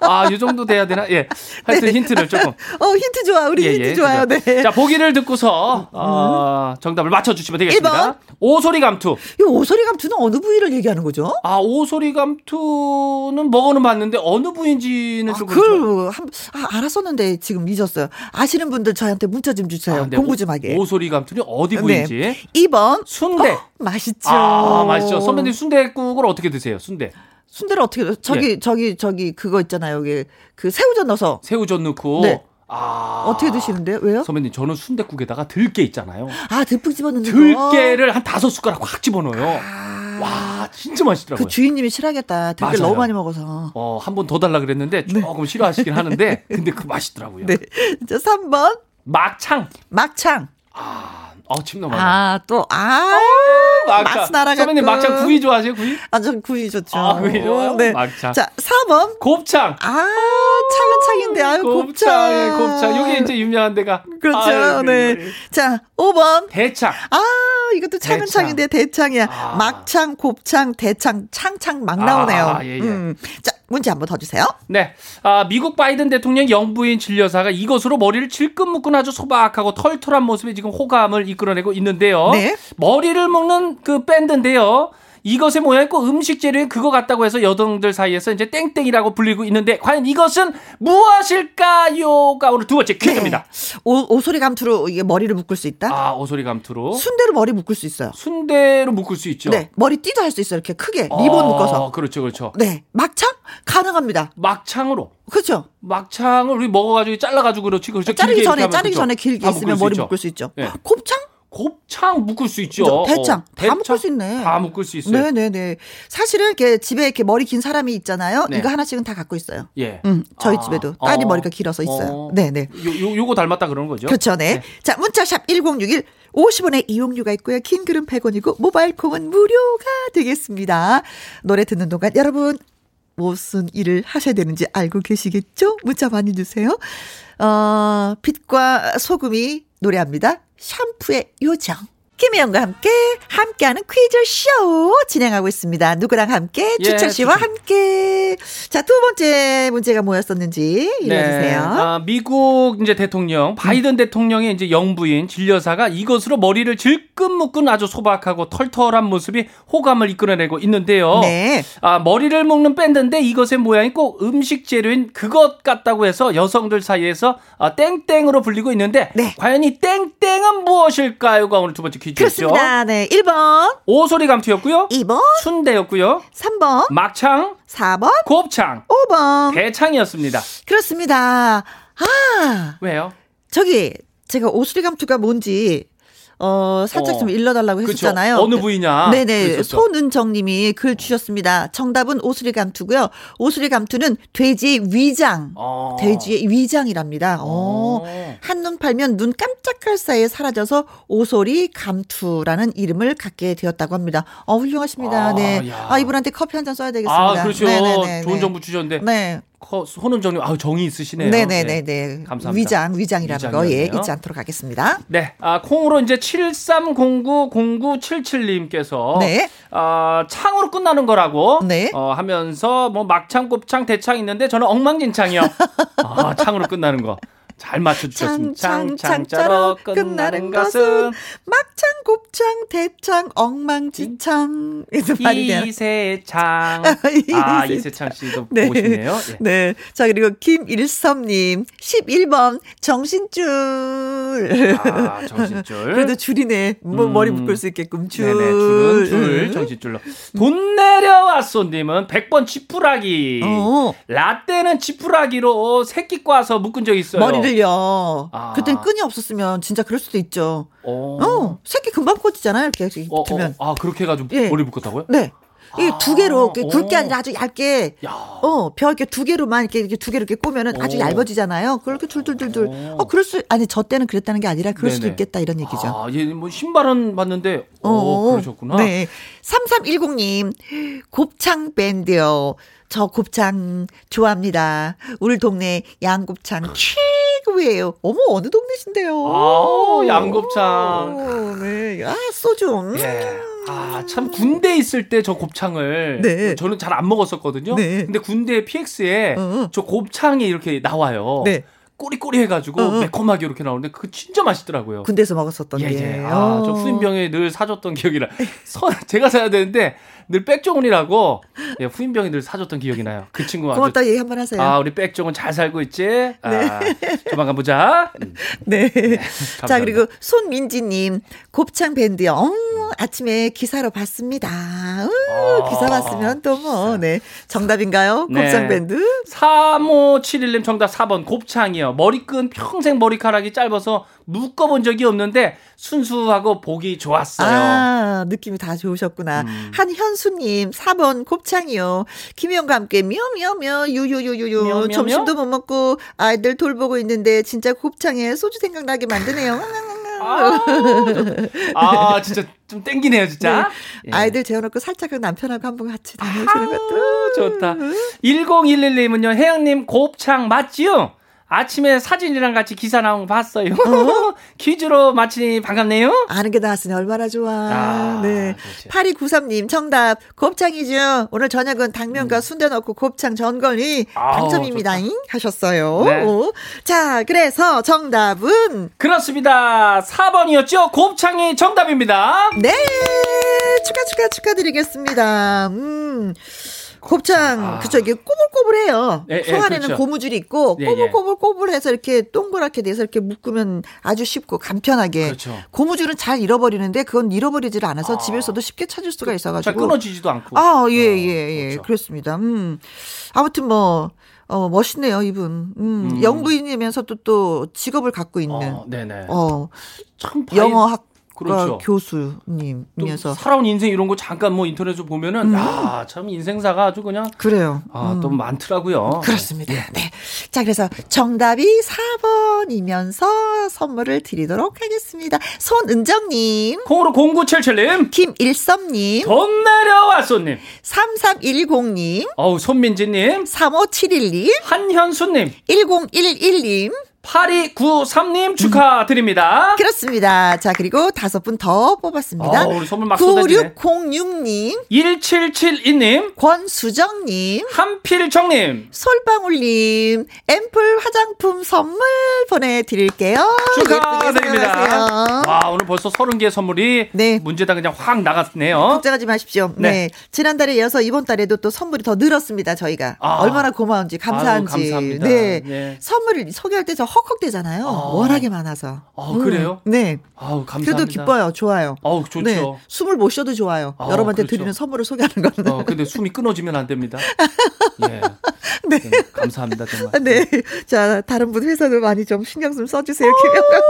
아, 이 정도 돼야 되나? 예. 하여튼 힌트를 조금. 어, 힌트 좋아. 우리 예, 힌트 예, 좋아요. 그죠. 네. 자, 보기를 듣고서, 어, 정답을 맞춰 주시면 되겠습니다. 일 번. 오소리 감투. 이 오소리 감투는 어느 부위를 얘기하는 거죠? 아, 오소리 감투는 먹어는 봤는데 어느 부위인지는 아, 좀. 그걸 한, 아, 알았었는데 지금 잊었어요. 아시는 분들 저한테 문자 좀 주세요. 아, 네. 공부 좀 하게. 오소리 감투는 어디 부위인지. 네. 2번. 순대. 맛있죠. 아, 맛있죠. 선배님 순대국을 어떻게 드세요? 순대. 순대를 어떻게 저기 예. 저기 저기 그거 있잖아요. 여기 그 새우젓 넣어서 새우젓 넣고. 네. 아. 어떻게 드시는데요? 왜요? 선배님, 저는 순대국에다가 들깨 있잖아요. 아, 듬뿍 집어넣는 거. 들깨를 한 다섯 숟가락 확 집어넣어요. 아. 와, 진짜 맛있더라고요. 그 주인님이 싫어하겠다. 들깨 맞아요. 너무 많이 먹어서. 어, 한 번 더 달라 그랬는데 조금 싫어하시긴 하는데 근데 그 맛있더라고요. 네. 자, 3번. 막창. 막창. 아, 어, 침 넘어가. 아, 또, 아. 막창. 맛 날아갔고. 선배님 막창 구이 좋아하세요? 구이? 아, 전 구이 좋죠. 아, 구이 좋아요? 네. 막창. 자, 4번. 곱창. 아, 차근차근인데, 아유, 곱창. 곱창. 곱창. 여기 이제 유명한 데가. 그렇죠. 아유, 네. 그리고 자, 5번. 대창. 아, 이것도 차근차근인데 대창 이야. 아. 막창, 곱창, 대창, 창창 막 나오네요. 아, 예, 예. 음. 자, 문제 한번 더 주세요. 네. 아, 미국 바이든 대통령 영부인 진여사가 이것으로 머리를 질끈 묶은 아주 소박하고 털털한 모습에 지금 호감을 이끌어내고 있는데요. 네. 머리를 묶는 그 밴드인데요. 이것의 모양이 꼭 음식 재료인 그거 같다고 해서 여성들 사이에서 이제 땡땡이라고 불리고 있는데 과연 이것은 무엇일까요?가 오늘 두 번째 퀴즈입니다. 오, 오소리 감투로 이게 머리를 묶을 수 있다? 아, 오소리 감투로 순대로 머리 묶을 수 있어요. 순대로 묶을 수 있죠. 네. 머리띠도 할 수 있어요. 이렇게 크게. 리본 어, 묶어서. 그렇죠, 그렇죠. 네. 막창? 가능합니다. 막창으로 그렇죠. 막창을 우리 먹어가지고 잘라가지고 그렇지, 그렇죠. 자르기 전에, 자르기 그렇죠. 전에 길게 다 있으면 머리. 묶을 수 있죠. 네. 곱창? 곱창 묶을 수 있죠. 대창. 어, 다 묶을 수 있네. 다 묶을 수 있어요. 네네네. 사실은 이렇게 집에 이렇게 머리 긴 사람이 있잖아요. 네. 이거 하나씩은 다 갖고 있어요. 예. 음, 저희 아, 집에도 딸이 어, 머리가 길어서 있어요. 어. 네네. 요, 요, 요거 닮았다 그러는 거죠? 그렇죠, 네. 자, 문자샵 1061. 50원의 이용료가 있고요. 긴 글은 100원이고 모바일 콩은 무료가 되겠습니다. 노래 듣는 동안 여러분 무슨 일을 하셔야 되는지 알고 계시겠죠? 문자 많이 주세요. 어, 빛과 소금이 노래합니다. 샴푸의 요정. 김혜영과 함께 함께하는 퀴즈쇼 진행하고 있습니다. 누구랑 함께? 예, 주철 씨와. 함께. 자, 두 번째 문제가 뭐였었는지 읽어주세요. 아, 미국 이제 대통령 바이든 대통령의 이제 영부인 진여사가 이것으로 머리를 질끈 묶은 아주 소박하고 털털한 모습이 호감을 이끌어내고 있는데요. 네. 아, 머리를 묶는 밴드인데 이것의 모양이 꼭 음식 재료인 그것 같다고 해서 여성들 사이에서 아, 땡땡으로 불리고 있는데 네. 과연 이 땡땡은 무엇일까요가 오늘 두 번째 퀴즈였죠. 그렇습니다. 네. 1번, 오소리 감투였고요. 2번, 순대였고요. 3번, 막창, 4번, 곱창, 5번. 대창이었습니다. 그렇습니다. 아, 왜요? 저기, 제가 오수리 감투가 뭔지, 어, 살짝 어. 좀 일러달라고. 했었잖아요. 어느 부위냐? 네네. 그랬었죠. 손은정 님이 글 주셨습니다. 정답은 오수리 감투고요. 오수리 감투는 돼지의 위장. 어. 돼지의 위장이랍니다. 어. 어. 한눈 팔면 눈 깜짝할 사이에 사라져서 오소리 감투라는 이름을 갖게 되었다고 합니다. 어, 훌륭하십니다. 아, 네. 야. 아, 이분한테 커피 한 잔 써야 되겠습니다. 아, 그렇죠. 네네네. 좋은 네. 정보 주셨는데. 네. 커- 손은정님, 아우, 정이 있으시네요. 네네네네. 네. 감사합니다. 위장, 위장이라는 거, 예. 잊지 않도록 하겠습니다. 네. 아, 콩으로 이제 73090977님께서. 네. 아, 창으로 끝나는 거라고. 네. 어, 하면서 뭐 막창, 곱창, 대창 있는데 저는 엉망진창이요. 아, 창으로 끝나는 거. 잘 맞춰주셨습니다. 창, 창, 창짜로 창짜로 끝나는 것은 막창, 곱창, 대창, 엉망진창. 이런 말이 돼요. 이세창. 아, 이세창. 이세창 씨도 네. 보고 싶네요. 예. 네. 자, 그리고 김일섭님, 11번, 정신줄. 아, 정신줄. 그래도 줄이네. 뭐, 음. 머리 묶을 수 있게끔 줄. 네네, 줄은 줄, 음. 정신줄로. 돈 내려왔소님은 100번 지푸라기. 어. 라떼는 지푸라기로 새끼 꽈서 묶은 적 있어요. 머리를요. 아. 그땐 끈이 없었으면 진짜 그럴 수도 있죠. 어. 어, 새끼 금방 꽂히잖아요. 이렇게 어, 어, 두면. 아, 그렇게 해가지고 예. 머리 묶었다고요? 네. 이게 아, 두 개로 굵게 어. 아니라 아주 얇게 야. 어, 벼 이렇게 두 개로만 이렇게, 이렇게 두 개로 이렇게 꼬면은 아주 오. 얇아지잖아요. 그렇게 둘둘둘둘. 오. 어, 그럴 수, 아니, 저 때는 그랬다는 게 아니라 그럴 수도 네네. 있겠다 이런 얘기죠. 아, 예, 뭐 신발은 봤는데, 어, 어, 그러셨구나. 네. 3310님, 곱창 밴드요. 저 곱창 좋아합니다. 우리 동네 양곱창 최고예요. 어머, 어느 동네신데요? 아, 양곱창. 어, 네. 아, 소주. 음. 예. 아, 참 군대 있을 때 저 곱창을 네. 저는 잘 안 먹었었거든요. 네. 근데 군대 PX에 어. 저 곱창이 이렇게 나와요. 네. 꼬리꼬리 해가지고 어. 매콤하게 이렇게 나오는데 그거 진짜 맛있더라고요. 군대에서 먹었었던 예, 게. 예. 아, 저 어. 후임병에 늘 사줬던 기억이 나. 서, 제가 사야 되는데 늘 백종원이라고 예, 후임병이 늘 사줬던 기억이 나요. 그 친구가 고맙다 얘기 한번 하세요. 아, 우리 백종원 잘 살고 있지? 아, 조만간 보자. 음, 네. 감사합니다. 자, 그리고 손민지님, 곱창 밴드요. 어, 아침에 기사로 봤습니다. 어, 아. 기사 봤으면 또 뭐, 네. 정답인가요? 네. 곱창밴드? 3571님 정답 4번 곱창이요. 머리끈 평생 머리카락이 짧아서 묶어본 적이 없는데 순수하고 보기 좋았어요. 아, 느낌이 다 좋으셨구나. 음. 한현수님, 4번 곱창이요. 김희영과 함께 묘묘묘, 유유유유유. 묘묘묘? 점심도 못 먹고 아이들 돌보고 있는데 진짜 곱창에 소주 생각나게 만드네요. 아, 아, 진짜 좀 땡기네요, 진짜. 예. 아이들 재워놓고 살짝 그 남편하고 한번 같이 다녀오시는 것도. 좋다. 1011님은요, 혜영님 곱창 맞지요? 아침에 사진이랑 같이 기사 나온 거 봤어요. 퀴즈로 마치니 반갑네요. 아는 게 나왔으니 얼마나 좋아. 아, 네. 그렇지. 8293님, 정답. 곱창이죠. 오늘 저녁은 당면과 순대 넣고 곱창 전걸이 음. 아우, 당첨입니다. 잉 하셨어요. 네. 오. 자, 그래서 정답은 그렇습니다. 4번이었죠? 곱창이 정답입니다. 네. 축하, 축하, 축하드리겠습니다. 음. 곱창, 아. 그쵸, 이게 꼬불꼬불해요. 예, 예, 속 안에는 그렇죠. 고무줄이 있고, 예, 예. 꼬불꼬불꼬불해서 이렇게 동그랗게 돼서 이렇게 묶으면 아주 쉽고 간편하게. 그렇죠. 고무줄은 잘 잃어버리는데 그건 잃어버리질 않아서 아. 집에서도 쉽게 찾을 수가 잘 있어가지고. 끊어지지도 않고. 아, 예, 어, 예, 예. 그렇죠. 그렇습니다 음. 아무튼 뭐, 어, 멋있네요, 이분. 음, 음. 영부인이면서도 또 직업을 갖고 있는, 어, 네네. 어, 참 바이- 영어학 그렇죠. 또 교수님이면서. 살아온 인생 이런 거 잠깐 뭐 인터넷으로 보면은 음. 야, 참 인생사가 아주 그냥 그래요. 아, 음. 또 많더라고요. 그렇습니다. 네. 자, 그래서 정답이 4번이면서 선물을 드리도록 하겠습니다. 손은정님, 콩으로 0977님, 김일섭님, 돈 내려왔소님, 3310님, 어우, 손민지님, 3571님, 한현수님, 1011님, 8293님 축하드립니다. 그렇습니다. 자, 그리고 다섯 분 더 뽑았습니다. 어, 우리 선물 막 쏟아지네. 9606님, 1772님, 권수정님, 한필정님, 솔방울님, 앰플 화장품 선물 보내드릴게요. 축하드립니다. 와, 오늘 벌써 30개 선물이 네. 문제다 그냥 확 나갔네요. 걱정하지 마십시오. 네. 네. 지난달에 이어서 이번 달에도 또 선물이 더 늘었습니다. 저희가. 아. 얼마나 고마운지, 감사한지. 아유, 감사합니다. 네. 네. 선물을 소개할 때 저 헉헉대잖아요. 아. 워낙에 많아서. 아, 그래요? 네. 아우, 감사합니다. 그래도 기뻐요. 좋아요. 어우, 좋죠. 네. 숨을 못 쉬어도 좋아요. 아, 여러분한테 그렇죠. 드리는 선물을 소개하는 거는. 어, 근데 숨이 끊어지면 안 됩니다. 예. 네. 네, 감사합니다, 정말. 네. 자, 다른 분 회사도 많이 좀 신경 좀 써주세요. 김영광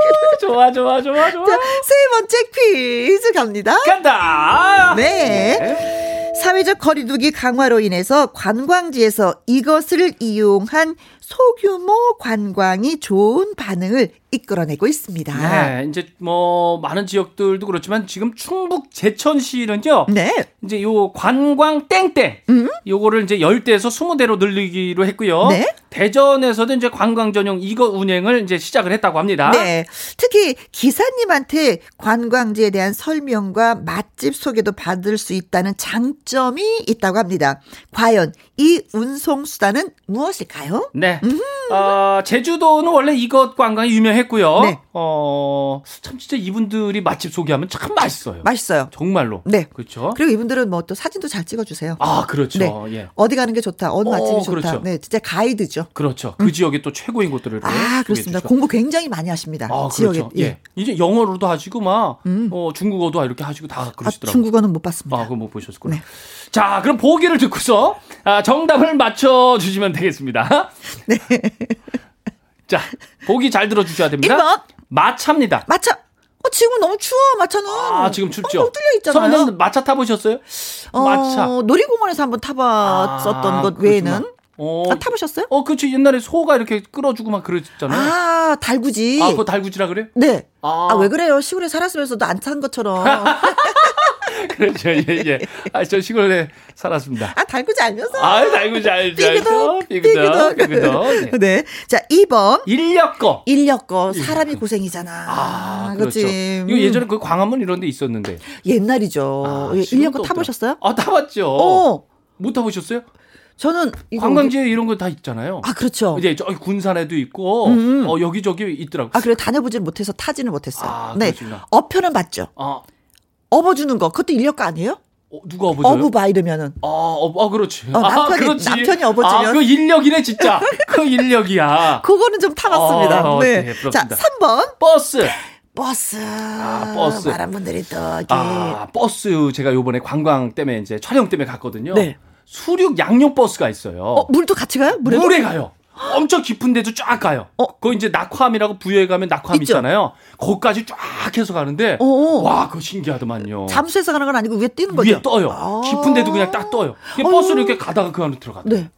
좋아, 좋아, 좋아, 좋아. 자, 세 번째 퀴즈 갑니다. 간다! 네. 사회적 거리두기 강화로 인해서 관광지에서 이것을 이용한 소규모 관광이 좋은 반응을 이끌어내고 있습니다. 네, 이제 뭐 많은 지역들도 그렇지만 지금 충북 제천시는요. 네. 이제 요 관광 땡땡 요거를 이제 10대에서 20대로 늘리기로 했고요. 네. 대전에서도 이제 관광 전용 이거 운행을 이제 시작을 했다고 합니다. 네. 특히 기사님한테 관광지에 대한 설명과 맛집 소개도 받을 수 있다는 장점 이 있다고 합니다. 과연 이 운송 수단은 무엇일까요? 네. 어, 제주도는 원래 이것 관광이 유명했고요. 네. 어, 참 진짜 이분들이 맛집 소개하면 참 맛있어요. 맛있어요. 정말로. 네. 그렇죠. 그리고 이분들은 뭐 또 사진도 잘 찍어주세요. 아, 그렇죠. 네. 예. 어디 가는 게 좋다. 어느 어, 맛집이 좋다. 그렇죠. 네, 진짜 가이드죠. 그렇죠. 그 지역의 또 최고인 곳들을 아, 그렇습니다. 주시고. 공부 굉장히 많이 하십니다. 아, 지역에. 그렇죠. 예. 이제 영어로도 하시고 막 음. 어, 중국어도 이렇게 하시고 다 아, 그러시더라고요. 중국어는 못 봤습니다. 아, 그거 못 보셨구나. 네. 자, 그럼 보기를 듣고서 아, 정답을 맞춰 주시면 되겠습니다. 네. 자, 보기 잘 들어 주셔야 됩니다. 1번. 마차입니다. 마차. 어, 지금은 너무 추워, 마차는. 아, 지금 춥죠? 뻥뻥 뚫려 있잖아요. 선배님 마차 타보셨어요? 어, 마차. 놀이공원에서 한번 타봤었던 아, 것. 외에는. 어, 아, 타보셨어요? 어, 그렇지. 옛날에 소가 이렇게 끌어주고 막 그랬잖아요. 아, 아, 달구지. 그거 달구지라 그래요? 네. 아. 아, 왜 그래요? 시골에 살았으면서도 안 탄 것처럼. 그렇죠. 예, 예. 아, 저 시골에 살았습니다. 아, 달구지 알면서. 아, 달구지 알죠. 삐그덕, 삐그덕, 삐그덕. 네. 네. 자, 2번. 인력거. 인력거. 사람이 고생이잖아. 아, 그렇죠. 그렇지. 이거 음. 예전에 그 광화문 이런 데 있었는데. 옛날이죠. 아, 예, 인력거. 타보셨어요? 아, 타봤죠. 어. 못 타보셨어요? 저는 이거 관광지에 이런 거 다 있잖아요. 아, 그렇죠. 이제 저기 군산에도 있고, 음. 어, 여기저기 있더라고요. 아, 그래 다녀보질 못해서 타지는 못했어요. 아, 네. 어편은 맞죠. 아, 업어주는 거. 그것도 인력거 아니에요? 어, 누가 업어줘요? 어부바 이러면은. 아, 어, 아, 그렇지. 어, 아, 남편이- 그렇지. 남편이 업어주면. 아, 그 인력이네, 진짜. 그 인력이야. 그거는 좀 타봤습니다. 어, 네. 네. 자, 3번. 버스. 버스. 아, 버스. 많은 분들이 또 이렇게 아, 버스 제가 요번에 관광 때문에 이제 촬영 때문에 갔거든요. 네. 수륙 양용 버스가 있어요. 어, 물도 같이 가요? 물에 물에 가요. 엄청 깊은 데도 쫙 가요. 어. 거기 이제 낙화암이라고 부여에 가면 낙화암 있죠. 있잖아요. 거기까지 쫙 해서 가는데 어. 와, 그거 신기하더만요. 잠수해서 가는 건 아니고 위에 뛰는 거죠? 위에 떠요. 아. 깊은 데도 그냥 딱 떠요. 버스를 이렇게 가다가 그 안으로 들어가요. 네.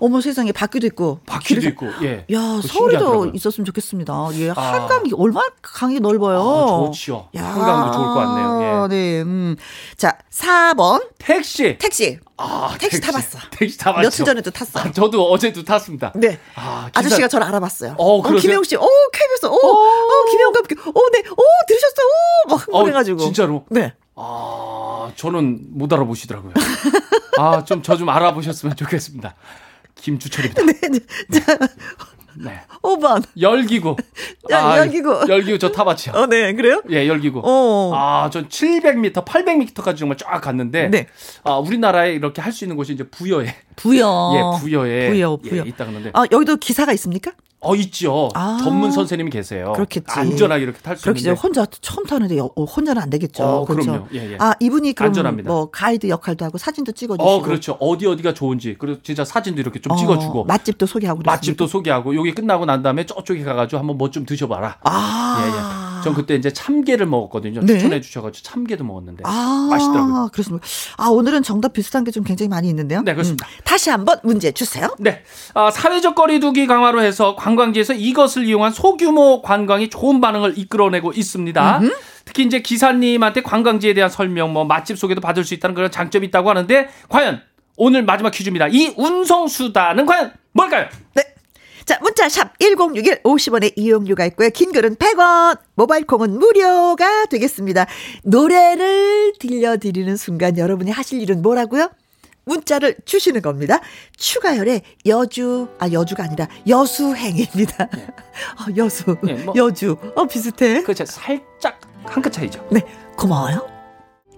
어머 세상에 바퀴도 있고. 바퀴도 있고. 예. 야, 그거 서울에도 신기하더라고요. 있었으면 좋겠습니다. 예, 아. 한강이 얼마나 강이 넓어요. 아, 좋지요. 한강도 좋을 것 같네요. 예. 네. 음. 자, 4번 택시. 택시. 아, 택시 타봤어. 택시 타봤죠. 며칠 전에도 탔어. 아, 저도 어제도 탔습니다. 네. 아, 기사- 아저씨가 저를 알아봤어요. 어, 그러세요? 김혜영 씨, 어, KBS, 어, 어, 김혜영과 함께, 어, 네, 어, 들으셨어요? 어, 막 어, 그래가지고. 진짜로? 네. 아, 저는 못 알아보시더라고요. 아, 좀저좀 알아보셨으면 좋겠습니다. 김주철입니다. 네, 네. 자, 네. 5번. 열기구. 야, 열기구. 열기구 저 타봤죠. 어, 네, 그래요? 예, 열기구. 어. 아, 전 700m, 800m까지 정말 쫙 갔는데, 네. 아, 우리나라에 이렇게 할 수 있는 곳이 이제 부여에, 부여. 예, 부여에, 부여, 부여. 예, 있다 그러는데, 아, 여기도 기사가 있습니까? 어, 있죠. 아. 전문 선생님이 계세요. 그렇겠지. 안전하게 이렇게 탈 수 있는데. 이제 혼자 처음 타는데 여- 어, 혼자는 안 되겠죠. 어, 그렇죠. 그럼요. 예, 예. 아, 이분이 그럼 안전합니다. 뭐 가이드 역할도 하고 사진도 찍어주시고. 어, 그렇죠. 어디 어디가 좋은지, 그리고 진짜 사진도 이렇게 좀 어, 찍어주고, 맛집도 소개하고. 그랬습니까? 맛집도 소개하고, 여기 끝나고 난 다음에 저쪽에 가가지고 한번 뭐 좀 드셔봐라. 아. 예, 예. 전 그때 이제 참게를 먹었거든요. 네. 추천해 주셔가지고 참게도 먹었는데. 아, 맛있더라고요. 그렇습니다. 아, 오늘은 정답 비슷한 게 좀 굉장히 많이 있는데요. 네, 그렇습니다. 음. 다시 한번 문제 주세요. 네. 아, 사회적 거리두기 강화로 해서 관광지에서 이것을 이용한 소규모 관광이 좋은 반응을 이끌어내고 있습니다. 특히 이제 기사님한테 관광지에 대한 설명, 뭐 맛집 소개도 받을 수 있다는 그런 장점이 있다고 하는데 과연 오늘 마지막 퀴즈입니다. 이 운송 수단은 과연 뭘까요? 네. 자, 문자 샵 1061 50원의 이용료가 있고요. 긴 글은 100원, 모바일 콩은 무료가 되겠습니다. 노래를 들려드리는 순간 여러분이 하실 일은 뭐라고요? 문자를 주시는 겁니다. 추가열의 여주, 아, 여주가 아니라 여수행입니다. 어, 여수, 네, 뭐- 여주. 어, 비슷해. 그렇죠. 살짝 한 끗 차이죠. 네, 고마워요.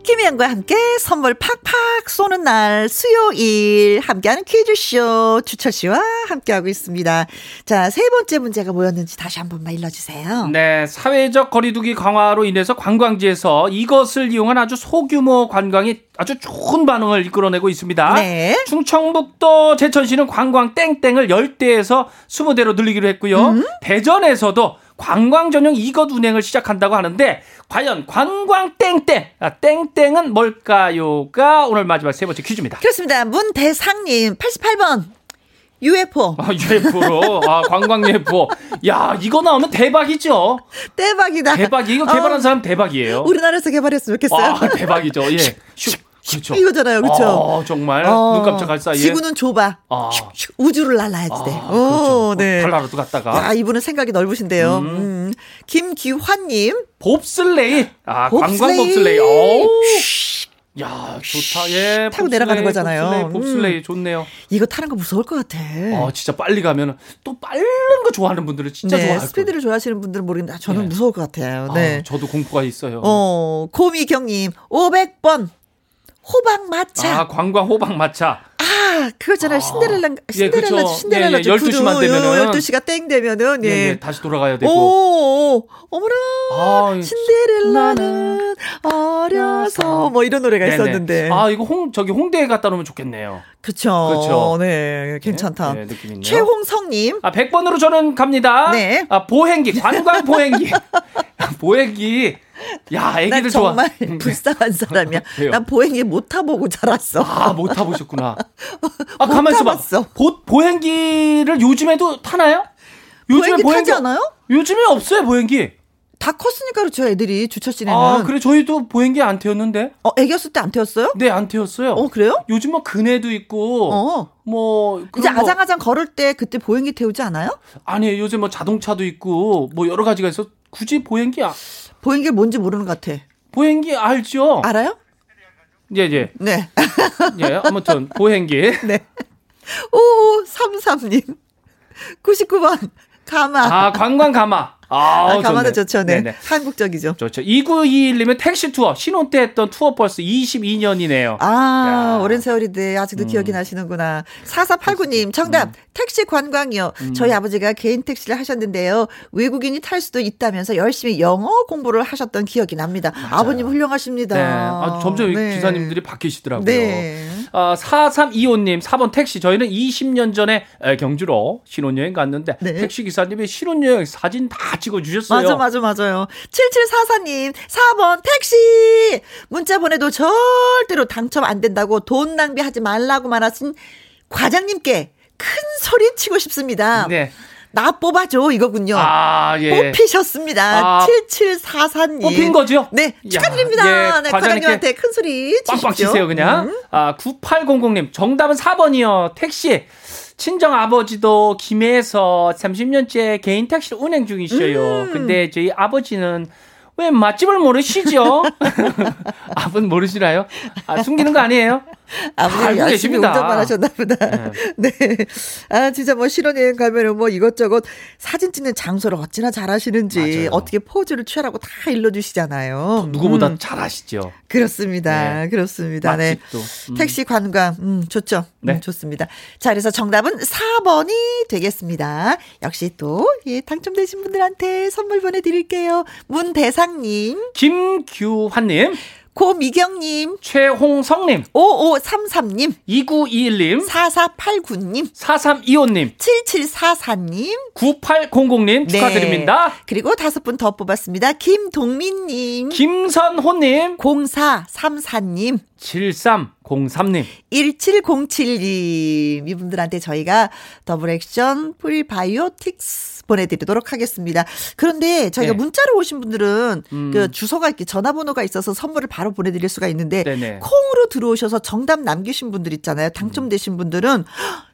김희영과 함께 선물 팍팍 쏘는 날 수요일 함께하는 퀴즈쇼 주철 씨와 함께하고 있습니다. 자, 세 번째 문제가 뭐였는지 다시 한 번만 일러주세요. 네, 사회적 거리두기 강화로 인해서 관광지에서 이것을 이용한 아주 소규모 관광이 아주 좋은 반응을 이끌어내고 있습니다. 네. 충청북도 제천시는 관광 땡땡을 10대에서 20대로 늘리기로 했고요. 음? 대전에서도 관광 전용 이것 운행을 시작한다고 하는데 과연 관광 땡땡 아, 땡땡은 뭘까요가 오늘 마지막 세 번째 퀴즈입니다. 그렇습니다. 문대상님 88번 UFO 아, UFO로 아, 관광 UFO. 야, 이거 나오면 대박이죠. 대박이다. 대박. 이거 개발한 어, 사람 대박이에요. 우리나라에서 개발했으면 좋겠어요. 아, 대박이죠. 예. 슉. 그렇죠. 이거잖아요, 그렇죠? 어, 정말 어, 눈 깜짝할 사이에 지구는 좁아. 아. 슉슉 우주를 날아야지 돼. 아, 오, 그렇죠. 네. 달나라도 갔다가 야, 이분은 생각이 넓으신데요. 음. 김기환님 봅슬레이. 아, 봅슬레이. 관광 봅슬레이. 오. 야, 좋다. 예. 타고 내려가는 거잖아요. 봅슬레이, 음. 봅슬레이 좋네요. 이거 타는 거 무서울 것 같아. 어, 진짜 빨리 가면은 또 빠른 거 좋아하는 분들은 진짜 네, 좋아할 거예요. 스피드를 좋아하시는 분들은 모르겠는데 아, 저는 네. 무서울 것 같아요. 아, 네. 저도 공포가 있어요. 어, 고미경님 500번 호박 마차. 아, 관광 호박 마차. 아, 그거잖아요. 아. 신데렐라 예, 신데렐라 그쵸. 신데렐라 예, 예, 12시 만 되면은. 12시가 땡 되면은 예. 예. 예, 다시 돌아가야 되고. 오, 오, 어머나. 아, 이- 신데렐라는 어려서 뭐 이런 노래가 네네. 있었는데. 아, 이거 홍 저기 홍대에 갔다 놓으면 좋겠네요. 그쵸. 그쵸. 네, 괜찮다. 네, 있네요. 최홍성님. 아, 100번으로 저는 갑니다. 네. 아, 보행기, 관광 보행기. 보행기. 야, 난 애기들 좋아. 정말 불쌍한 사람이야. 난 보행기 못 타보고 자랐어. 아, 못 타보셨구나. 아, 못 가만 있어 봐. 타봤어. 보, 보행기를 요즘에도 타나요? 보행기 타지 않아요? 요즘에 없어요, 보행기. 다 컸으니까 그렇죠, 애들이 주철 씨네는. 아, 그래, 저희도 보행기 안 태웠는데? 어, 애기였을 때 안 태웠어요? 네, 안 태웠어요. 어, 그래요? 요즘 뭐 그네도 있고, 어. 뭐, 이제 아장아장 걸을 때 그때 보행기 태우지 않아요? 아니, 요즘 뭐 자동차도 있고, 뭐 여러 가지가 있어. 굳이 보행기, 아, 보행기 뭔지 모르는 것 같아. 보행기 알죠? 알아요? 예, 예. 네. 예, 아무튼, 보행기. 네. 5533님. 99번. 가마. 아, 관광 가마. 아, 아, 좋네. 좋죠. 네. 네네. 한국적이죠. 좋죠. 2921님은 택시 투어 신혼 때 했던 투어 벌써 22년이네요. 아, 야. 오랜 세월인데 아직도 기억이 나시는구나. 4489님, 정답. 택시 관광이요. 저희 아버지가 개인 택시를 하셨는데요. 외국인이 탈 수도 있다면서 열심히 영어 공부를 하셨던 기억이 납니다. 아버님 훌륭하십니다. 네. 아, 점점 네. 기사님들이 바뀌시더라고요. 네. 아, 4325님, 4번 택시. 저희는 20년 전에 에, 경주로 신혼여행 갔는데 네. 택시 기사님이 신혼여행 사진 다 찍어주셨어요. 맞아, 맞아, 맞아요. 7744님, 4번 택시! 문자 보내도 절대로 당첨 안 된다고 돈 낭비하지 말라고만 하신 과장님께 큰 소리 치고 싶습니다. 네. 나 뽑아줘, 이거군요. 아, 예. 뽑히셨습니다. 아, 7744님. 뽑힌 거죠? 네, 야, 축하드립니다. 예, 네, 과장님한테 큰 소리 치십시오. 빵빵 치세요, 그냥. 음. 아, 9800님. 정답은 4번이요. 택시. 친정 아버지도 김해에서 30년째 개인 택시를 운행 중이셔요. 음. 근데 저희 아버지는 왜 맛집을 모르시죠? 아버는 모르시나요? 아, 숨기는 거 아니에요? 아버님 알고 열심히 계십니다. 운전만 하셨나 보다. 네. 아, 진짜 뭐 신혼여행 가면은 뭐 이것저것 사진 찍는 장소를 어찌나 잘하시는지 맞아요. 어떻게 포즈를 취하라고 다 일러주시잖아요. 누구보다 음, 잘 아시죠? 그렇습니다. 네. 그렇습니다. 네. 맛집도. 음. 택시 관광, 음, 좋죠. 네. 음, 좋습니다. 자, 그래서 정답은 4번이 되겠습니다. 역시 또, 예, 당첨되신 분들한테 선물 보내드릴게요. 문대상 님, 김규환님, 고미경님, 최홍성님, 5533님, 2921님, 4489님, 4325님, 7744님, 9800님 축하드립니다. 네. 그리고 다섯 분 더 뽑았습니다. 김동민님, 김선호님, 0434님, 7303님. 1707님. 이분들한테 저희가 더블 액션 프리바이오틱스 보내드리도록 하겠습니다. 그런데 저희가 네. 문자로 오신 분들은 음. 그 주소가 이렇게 전화번호가 있어서 선물을 바로 보내드릴 수가 있는데 네네. 콩으로 들어오셔서 정답 남기신 분들 있잖아요. 당첨되신 분들은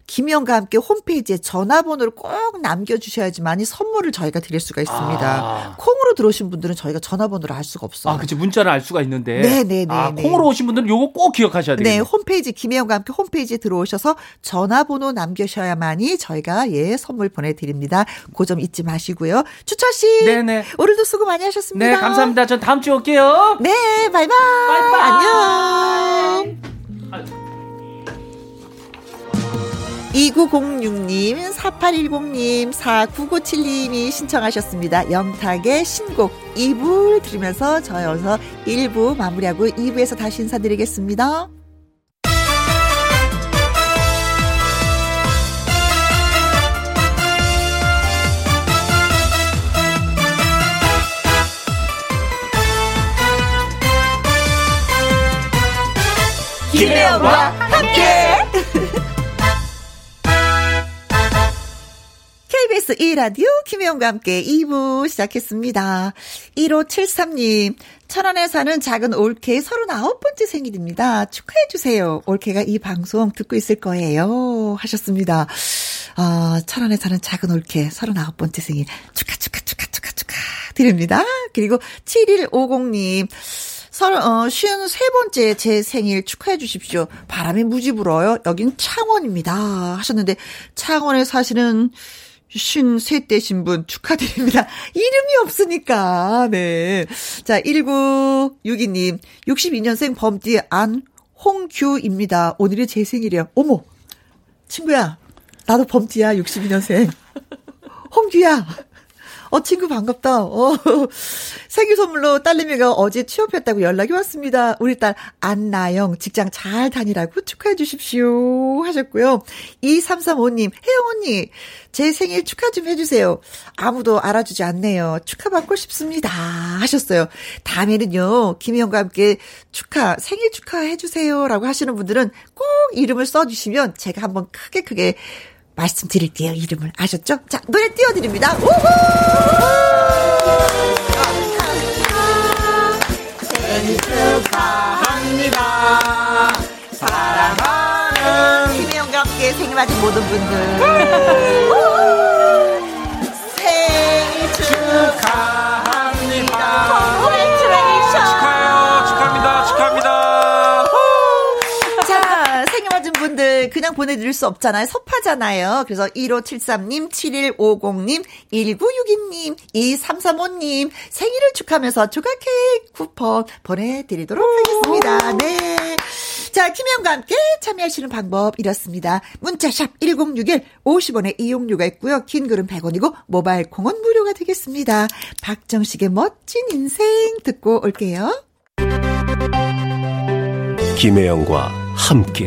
김혜영과 함께 홈페이지에 전화번호를 꼭 남겨주셔야지만이 선물을 저희가 드릴 수가 있습니다. 아. 콩으로 들어오신 분들은 저희가 전화번호를 알 수가 없어요. 아, 그치. 문자를 알 수가 있는데. 네네네. 아, 네. 콩으로 오신 분들은 요거 꼭 기억하셔야 네, 되겠네요. 홈페이지 김혜영과 함께 홈페이지에 들어오셔서 전화번호 남겨셔야만이 저희가 예 선물 보내드립니다. 그 점 잊지 마시고요. 추철 씨, 네네. 오늘도 수고 많이 하셨습니다. 네, 감사합니다. 전 다음 주에 올게요. 네, 바이바이. 바이바이. 안녕. 2906님, 4810님, 4997님이 신청하셨습니다. 영탁의 신곡 2부 들으면서 저희 어서 1부 마무리하고 2부에서 다시 인사드리겠습니다. 김혜영과 함께 KBS 1라디오 김혜영과 함께 2부 시작했습니다. 1573님, 천안에 사는 작은 올케 39번째 생일입니다. 축하해주세요. 올케가 이 방송 듣고 있을 거예요. 하셨습니다. 아, 천안에 사는 작은 올케 39번째 생일. 축하, 축하, 축하, 축하, 축하. 드립니다. 그리고 7150님, 서른, 어, 쉬운 세 번째 제 생일 축하해 주십시오. 바람이 무지 불어요. 여긴 창원입니다. 하셨는데, 창원에 사시는 쉰 셋대신 분 축하드립니다. 이름이 없으니까, 네. 자, 1962님, 62년생 범띠 안 홍규입니다. 오늘이 제 생일이야. 어머! 친구야, 나도 범띠야, 62년생. 홍규야! 어, 친구 반갑다. 어, 생일 선물로 딸내미가 어제 취업했다고 연락이 왔습니다. 우리 딸 안나영 직장 잘 다니라고 축하해 주십시오. 하셨고요. 2335님, 혜영 언니, 제 생일 축하 좀 해주세요. 아무도 알아주지 않네요. 축하받고 싶습니다. 하셨어요. 다음에는요, 김희영과 함께 축하, 생일 축하해 주세요. 라고 하시는 분들은 꼭 이름을 써주시면 제가 한번 크게 크게 말씀드릴게요. 이름을 아셨죠? 자, 노래 띄워드립니다. 우후! 생일 축하합니다. 사랑하는 김혜영과 함께 생일 맞은 모든 분들. 우후! 생일 축하 그냥 그냥 보내드릴 수 없잖아요. 섭하잖아요. 그래서 1573님, 7150님, 1962님, 2335님 생일을 축하하면서 조각 케이크 쿠폰 보내드리도록 하겠습니다. 네. 자, 김혜영과 함께 참여하시는 방법 이렇습니다. 문자샵 1061 50원의 이용료가 있고요. 긴 글은 100원이고 모바일 콩은 무료가 되겠습니다. 박정식의 멋진 인생 듣고 올게요. 김혜영과 함께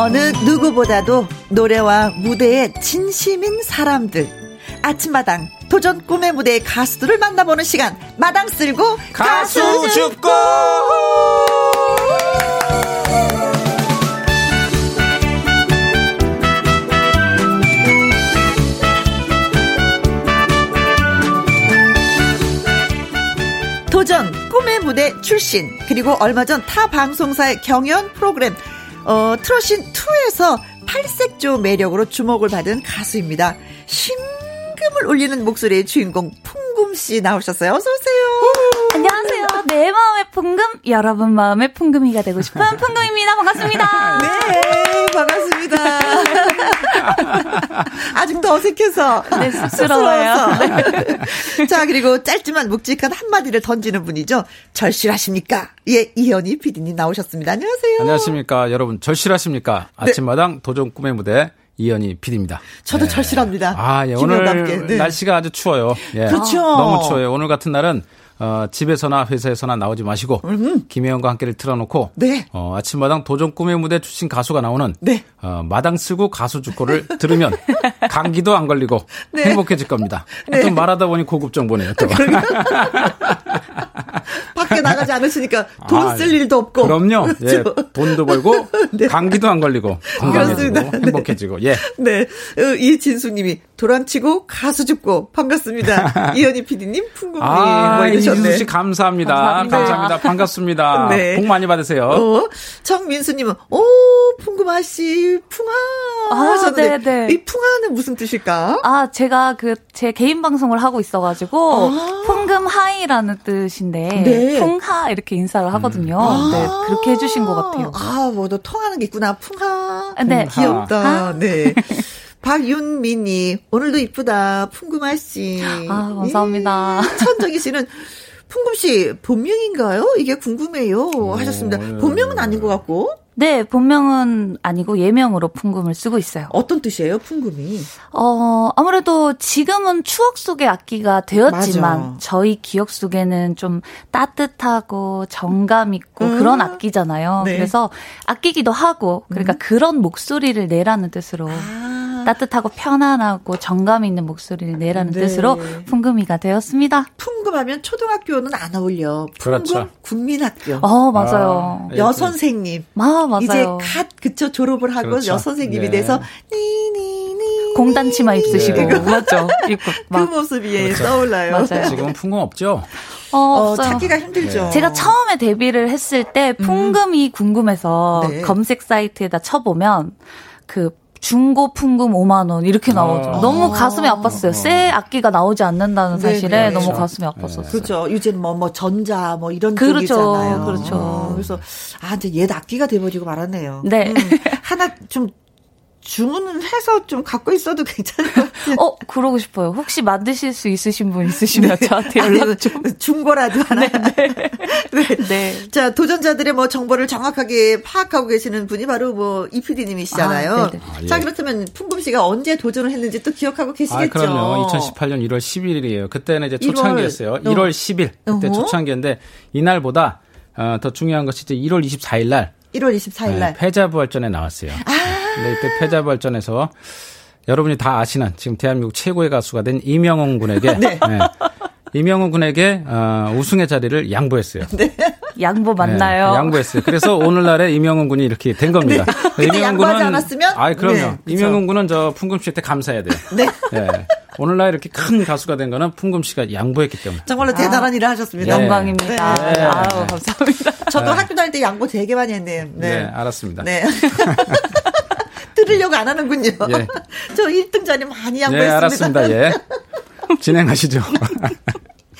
어느 누구보다도 노래와 무대에 진심인 사람들. 아침마당 도전 꿈의 무대의 가수들을 만나보는 시간. 마당 쓸고 가수, 가수 죽고! 도전 꿈의 무대 출신 그리고 얼마 전 타 방송사의 경연 프로그램 어, 트로신 2에서 팔색조 매력으로 주목을 받은 가수입니다. 심금을 울리는 목소리의 주인공 풍금 씨 나오셨어요. 어서 오세요. 안녕하세요. 내 마음의 풍금, 여러분 마음의 풍금이가 되고 싶은 풍금입니다. 반갑습니다. 네, 반갑습니다. 아직도 어색해서. 네, 쑥스러워요. 네. 자, 그리고 짧지만 묵직한 한마디를 던지는 분이죠. 절실하십니까? 예, 이현희 PD님 나오셨습니다. 안녕하세요. 안녕하십니까. 여러분, 절실하십니까? 네. 아침마당 도전 꿈의 무대 이현희 PD입니다. 저도 네. 절실합니다. 아, 예, 오늘 네. 날씨가 아주 추워요. 예. 그렇죠. 너무 추워요. 오늘 같은 날은 어, 집에서나 회사에서나 나오지 마시고 음. 김혜영과 함께를 틀어놓고 네. 어, 아침마당 도전 꿈의 무대 출신 가수가 나오는 네. 어, 마당 쓰고 가수 주코를 들으면 감기도 안 걸리고 네. 행복해질 겁니다. 네. 또 말하다 보니 고급 정보네요. 또. 밖에 나가지 않으시니까 돈쓸 아, 일도 없고. 그럼요. 예, 돈도 벌고 네. 감기도 안 걸리고 건강해지고 그렇습니다. 행복해지고. 예. 네. 어, 이진수님이 도란치고 가수 죽고 반갑습니다. 이현희 PD님 풍금님 아, 뭐 이진수 씨 감사합니다. 감사합니다. 감사합니다. 반갑습니다. 네. 복 많이 받으세요. 어, 정민수님은 오 풍금아 씨 풍아 아, 하셨는데 네, 네. 이 풍아는 무슨 뜻일까? 아 제가 그 제 개인 방송을 하고 있어가지고 아~ 풍금 하이라는 뜻인데 네. 풍하 이렇게 인사를 하거든요. 음. 네 그렇게 해주신 것 같아요. 아 뭐 너 통하는 게 있구나 풍하. 네 귀엽다. 아? 네. 박윤미님, 오늘도 이쁘다. 풍금아 씨. 아, 감사합니다. 예, 천정희 씨는 풍금 씨 본명인가요? 이게 궁금해요. 하셨습니다. 어, 예. 본명은 아닌 것 같고. 네, 본명은 아니고 예명으로 풍금을 쓰고 있어요. 어떤 뜻이에요, 풍금이? 어, 아무래도 지금은 추억 속의 악기가 되었지만 맞아. 저희 기억 속에는 좀 따뜻하고 정감 있고 음. 그런 악기잖아요. 네. 그래서 아끼기도 하고 그러니까 음. 그런 목소리를 내라는 뜻으로 아. 따뜻하고 편안하고 정감 있는 목소리를 내라는 네. 뜻으로 풍금이가 되었습니다. 풍금하면 초등학교는 안 어울려. 풍금 그렇죠. 국민학교. 어 맞아요. 아, 여선생님. 아 맞아요. 이제 갓 그쵸 졸업을 하고 그렇죠. 여선생님이 네. 돼서 니니니 공단 치마 입으시고 네. 맞죠. 입고 그 모습이 그렇죠. 떠올라요. 맞아요. 지금은 풍금 없죠. 어, 어 찾기가 힘들죠. 네. 제가 처음에 데뷔를 했을 때 풍금이 음. 궁금해서 네. 검색 사이트에다 쳐보면 그 중고 풍금 5만 원 이렇게 나오죠. 아. 너무 가슴이 아팠어요. 새 악기가 나오지 않는다는 네, 사실에 네, 너무 그렇죠. 가슴이 아팠었어요. 네. 그렇죠. 요즘 뭐, 뭐 전자 뭐 이런 그렇죠. 쪽이잖아요. 그렇죠. 어, 그래서 아 이제 옛 악기가 돼버리고 말았네요. 네. 음, 하나 좀 주문을 해서 좀 갖고 있어도 괜찮을 것 같아요. 어, 그러고 싶어요. 혹시 만드실 수 있으신 분 있으시면 네. 저한테 연락 좀. 중고라도 하나. 네, 네. 네. 네. 자, 도전자들의 뭐 정보를 정확하게 파악하고 계시는 분이 바로 뭐 이PD님이시잖아요. 아, 아, 예. 자, 그렇다면 풍금 씨가 언제 도전을 했는지 또 기억하고 계시겠죠? 아, 그럼요. 2018년 1월 11일이에요. 그때는 이제 초창기였어요. 1월, 1월 10일. 그때 어허. 초창기인데 이날보다 어, 더 중요한 것이 이제 1월 24일 날 1월 24일 날. 네, 패자부활전에 나왔어요. 아. 네, 이때 패자부활전에서 여러분이 다 아시는 지금 대한민국 최고의 가수가 된 이명웅 군에게 네. 네. 이명웅 군에게 어, 우승의 자리를 양보했어요. 네. 양보 맞나요? 네, 양보했어요. 그래서 오늘날에 이명웅 군이 이렇게 된 겁니다. 네. 이명웅 군은 않았으면? 아, 그럼요. 네, 이명웅 군은 저 풍금 씨한테 감사해야 돼요. 네. 네. 오늘날 이렇게 큰 가수가 된 거는 풍금 씨가 양보했기 때문에. 정말로 대단한 아, 일을 하셨습니다. 네. 영광입니다. 네. 아우, 감사합니다. 저도 학교 다닐 때 양보 되게 많이 했네요. 네, 알았습니다. 네. 들으려고 안 하는군요. 예. 저 1등 자리 많이 양보했습니다. 예, 알았습니다. 예. 진행하시죠.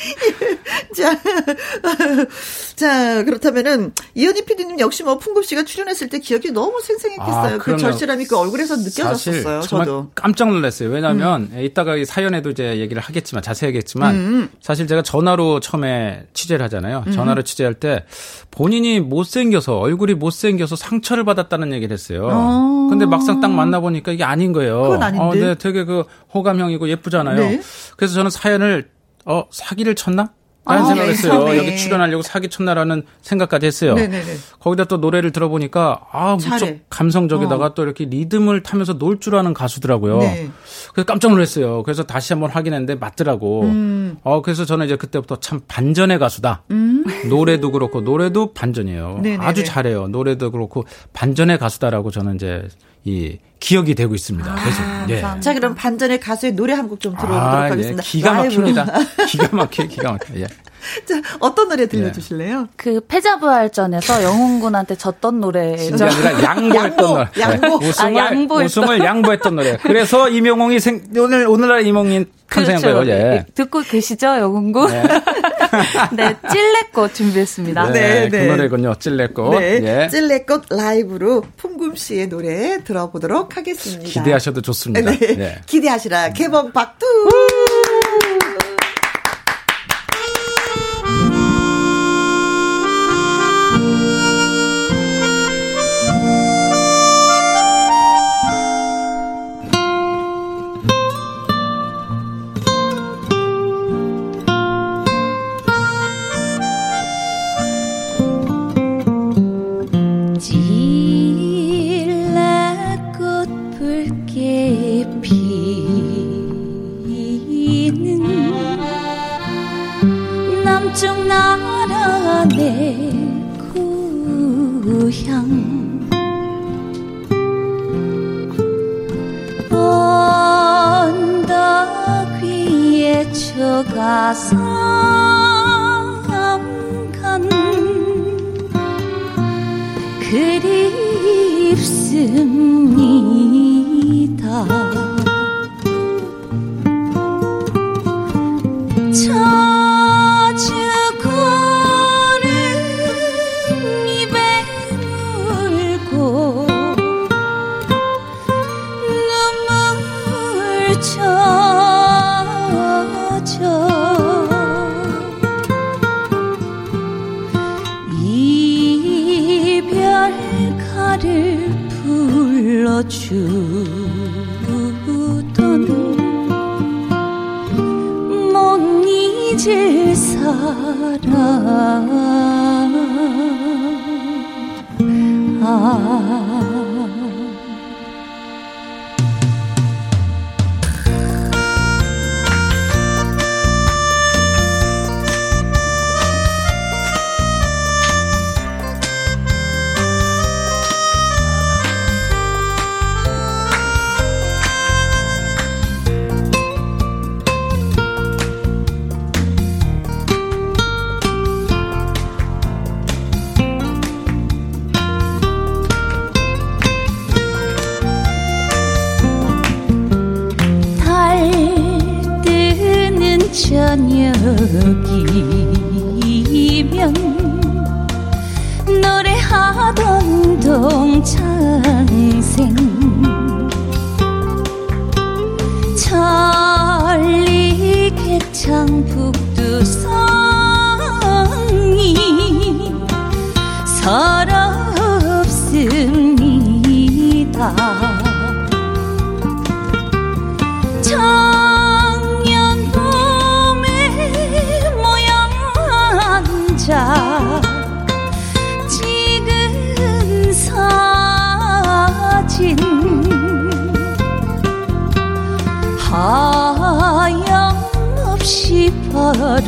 자, 자, 그렇다면은, 이현희 PD님 역시 뭐, 풍급 씨가 출연했을 때 기억이 너무 생생했겠어요. 아, 그 절실함이 그 얼굴에서 느껴졌었어요. 저도. 깜짝 놀랐어요. 왜냐면, 음. 이따가 이 사연에도 이제 얘기를 하겠지만, 자세히 하겠지만, 음. 사실 제가 전화로 처음에 취재를 하잖아요. 음. 전화로 취재할 때, 본인이 못생겨서, 얼굴이 못생겨서 상처를 받았다는 얘기를 했어요. 어. 근데 막상 딱 만나보니까 이게 아닌 거예요. 그건 아닌데. 어, 네, 되게 그 호감형이고 예쁘잖아요. 네. 그래서 저는 사연을 어, 사기를 쳤나? 라는 아, 생각을 했어요. 네. 여기 출연하려고 사기 쳤나라는 생각까지 했어요. 네네네. 거기다 또 노래를 들어보니까 아 무척 잘해. 감성적에다가 어. 또 이렇게 리듬을 타면서 놀 줄 아는 가수더라고요. 네. 그래서 깜짝 놀랐어요. 그래서 다시 한번 확인했는데 맞더라고. 음. 어 그래서 저는 이제 그때부터 참 반전의 가수다. 음. 노래도 그렇고 노래도 반전이에요. 네네네. 아주 잘해요. 노래도 그렇고 반전의 가수다라고 저는 이제 이 기억이 되고 있습니다. 그래서 아, 예. 자 그럼 반전의 가수의 노래 한 곡 좀 들어보도록 아, 예. 하겠습니다. 예. 기가 막힙니다. 기가 막혀, 기가 막혀. 예. 자 어떤 노래 들려주실래요? 예. 그 패자부활전에서 영웅군한테 졌던 노래죠. 아니라 양보했던 노래. 양보. 네. 우승을, 아, 양보했던. 우승을 양보했던 노래. 그래서 이명웅이 생 오늘 오늘날 이명웅이 탄생한 그렇죠. 거예요. 예. 듣고 계시죠, 영웅군? 네. 네, 찔레꽃 준비했습니다. 네, 네, 그 노래군요. 찔레꽃. 네, 예. 찔레꽃 라이브로 풍금 씨의 노래 들어보도록 하겠습니다. 기대하셔도 좋습니다. 네. 네. 기대하시라. 개봉 박두.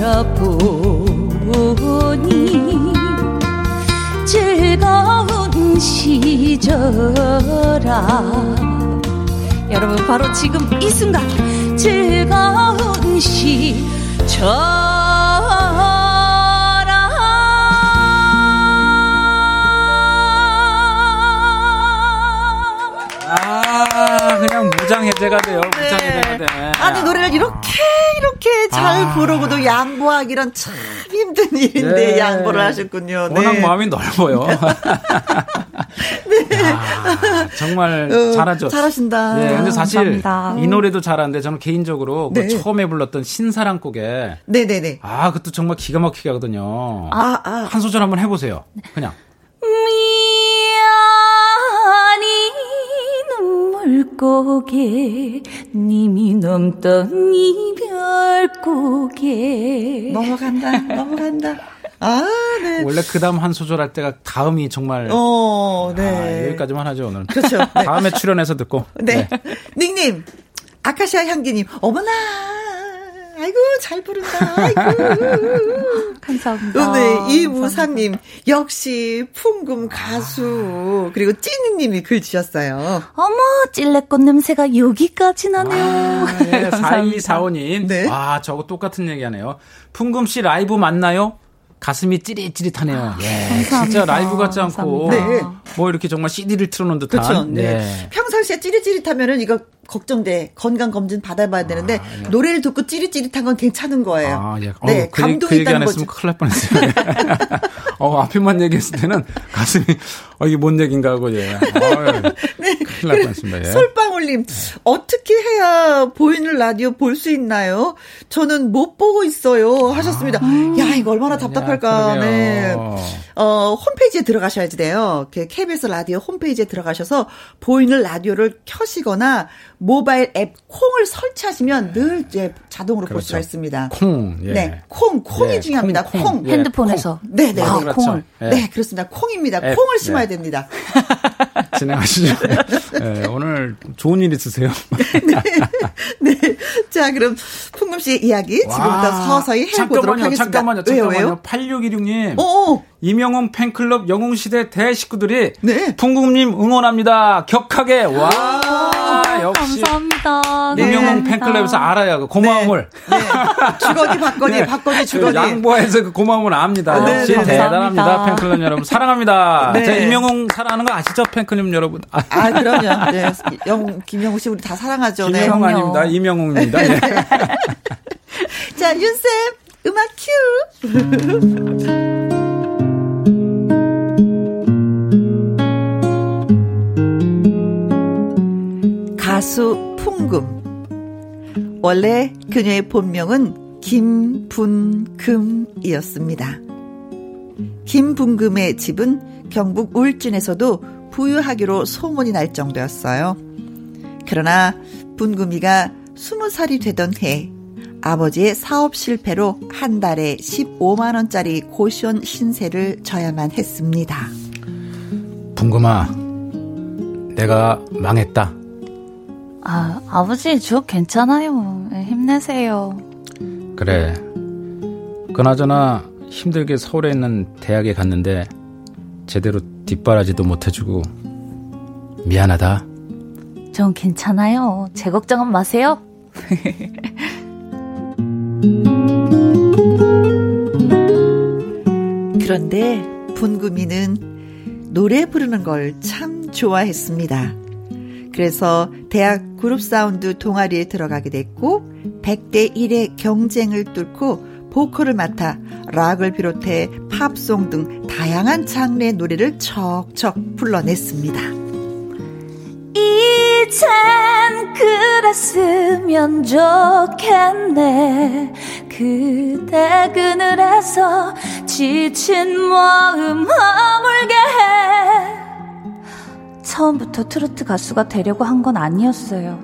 바라보니 즐거운 시절아 여러분 바로 지금 이 순간 즐거운 시절 무장 해제가 돼요. 네. 무장 해제가 돼. 아니 노래를 이렇게 이렇게 잘 아. 부르고도 양보하기란 참 힘든 일인데 네. 양보를 하셨군요. 네. 워낙 마음이 넓어요. 네. 야, 정말 어, 잘하죠. 잘하신다. 네, 근데 사실 감사합니다. 이 노래도 잘하는데 저는 개인적으로 그 네. 그 처음에 불렀던 신사랑 곡에 네네네. 아, 그것도 정말 기가 막히게 하거든요. 아, 아. 한 소절 한번 해보세요. 그냥. 물고개 님이 넘던 이별고개 넘어간다 넘어간다 아, 네. 원래 그 다음 한 소절 할 때가 다음이 정말. 어, 네. 아, 여기까지만 하죠, 오늘. 그렇죠. 네. 다음에 출연해서 듣고. 네. 네. 닉님, 아카시아 향기님, 어머나! 아이고 잘 부른다. 아이고. 감사합니다. 네, 이무상님 역시 풍금 가수 그리고 찐이님이 글 주셨어요. 어머 찔레꽃 냄새가 여기까지 나네요. 아, 네, 4245님. 네. 와 저거 똑같은 얘기하네요. 풍금 씨 라이브 맞나요? 가슴이 찌릿찌릿하네요. 아, 예, 진짜 라이브 같지 않고 네. 뭐 이렇게 정말 CD를 틀어놓은 듯한. 그렇죠. 네. 네. 평상시에 찌릿찌릿하면은 이거 걱정돼 건강 검진 받아봐야 되는데 아, 예. 노래를 듣고 찌릿찌릿한 건 괜찮은 거예요. 아, 예. 네, 어, 그, 감동이 그 얘기 안 했으면 큰일 날 뻔했어요. 어, 앞에만 얘기했을 때는 가슴이 어 이게 뭔 얘긴가 하고 예. 어, 네. 큰일 날 뻔했습니다. 예. 솔방울님 어떻게 해야 보이는 라디오 볼 수 있나요? 저는 못 보고 있어요 하셨습니다. 아, 야 이거 얼마나 답답 할까. 야, 네. 어 홈페이지에 들어가셔야지 돼요. KBS 라디오 홈페이지에 들어가셔서 보이는 라디오를 켜시거나 모바일 앱 콩을 설치하시면 늘 이제 자동으로 그렇죠. 볼 수가 있습니다. 콩. 예. 네. 콩, 콩이 예, 중요합니다. 콩. 콩. 예, 핸드폰에서. 콩. 네, 네. 아, 그렇죠. 콩을. 예. 네, 그렇습니다. 콩입니다. 앱. 콩을 심어야 네. 됩니다. 진행하시죠. 네, 오늘 좋은 일 있으세요? 네. 네. 자, 그럼 풍 풍금 씨의 이야기 지금부터 서서히 해보도록 잠깐만요, 하겠습니다. 잠깐만요, 잠깐만요. 8616님. 어 이명웅 팬클럽 영웅시대 대식구들이 네. 풍금님 응원합니다. 격하게. 와. 아, 역시. 감사합니다. 네. 이명웅 팬클럽에서 알아요. 그 고마움을. 네. 네. 주거니 받거니 네. 받거니 주거니. 양보해서 그 고마움을 압니다. 아, 역시 네, 대단합니다. 팬클럽 여러분. 사랑합니다. 네. 제 이명웅 사랑하는 거 아시죠? 팬클럽 여러분. 아, 아 그럼요. 네. 영, 김영웅 씨 우리 다 사랑하죠. 김영웅 아닙니다. 이명웅입니다. 자, 윤쌤, 음악 큐! 가수 풍금. 원래 그녀의 본명은 김분금이었습니다. 김분금의 집은 경북 울진에서도 부유하기로 소문이 날 정도였어요. 그러나 분금이가 20살이 되던 해 아버지의 사업 실패로 한 달에 15만원짜리 고시원 신세를 져야만 했습니다. 분금아, 내가 망했다. 아, 아버지, 저 괜찮아요. 힘내세요. 그래. 그나저나 힘들게 서울에 있는 대학에 갔는데 제대로 뒷바라지도 못해주고 미안하다. 전 괜찮아요. 제 걱정은 마세요. 그런데 분구미는 노래 부르는 걸 참 좋아했습니다. 그래서 대학 그룹 사운드 동아리에 들어가게 됐고 100대 1의 경쟁을 뚫고 보컬을 맡아 락을 비롯해 팝송 등 다양한 장르의 노래를 척척 불러냈습니다. 이젠 그랬으면 좋겠네 그대 그늘에서 지친 마음 허물게 해 처음부터 트로트 가수가 되려고 한 건 아니었어요.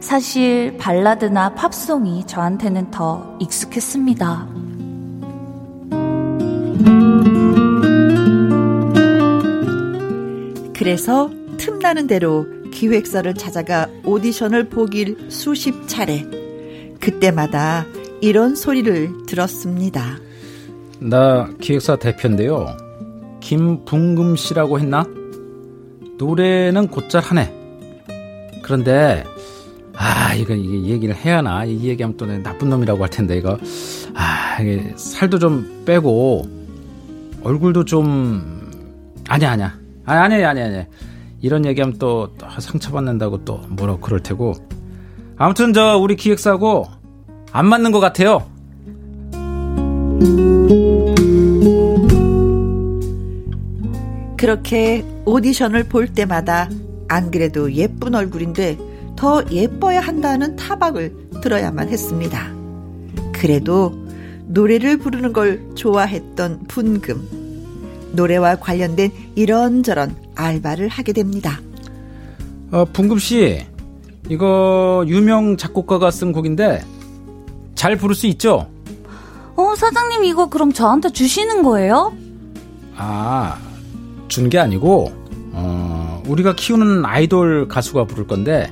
사실 발라드나 팝송이 저한테는 더 익숙했습니다. 그래서 틈나는 대로 기획사를 찾아가 오디션을 보길 수십 차례. 그때마다 이런 소리를 들었습니다. 나 기획사 대표인데요. 김붕금 씨라고 했나? 노래는 곧잘 하네. 그런데 아 이거 이게 얘기를 해야 하나? 이 얘기하면 또 나쁜 놈이라고 할 텐데 이거. 아 이게 살도 좀 빼고 얼굴도 좀 아니야 아니야. 아니 아니 아니 아니 이런 얘기하면 또 상처받는다고 또 뭐라 그럴 테고. 아무튼 저 우리 기획사고 안 맞는 것 같아요. 그렇게 오디션을 볼 때마다 안 그래도 예쁜 얼굴인데 더 예뻐야 한다는 타박을 들어야만 했습니다. 그래도 노래를 부르는 걸 좋아했던 분금. 노래와 관련된 이런저런 알바를 하게 됩니다. 어, 분금 씨, 이거 유명 작곡가가 쓴 곡인데 잘 부를 수 있죠? 어, 사장님 이거 그럼 저한테 주시는 거예요? 아, 준게 아니고 어, 우리가 키우는 아이돌 가수가 부를 건데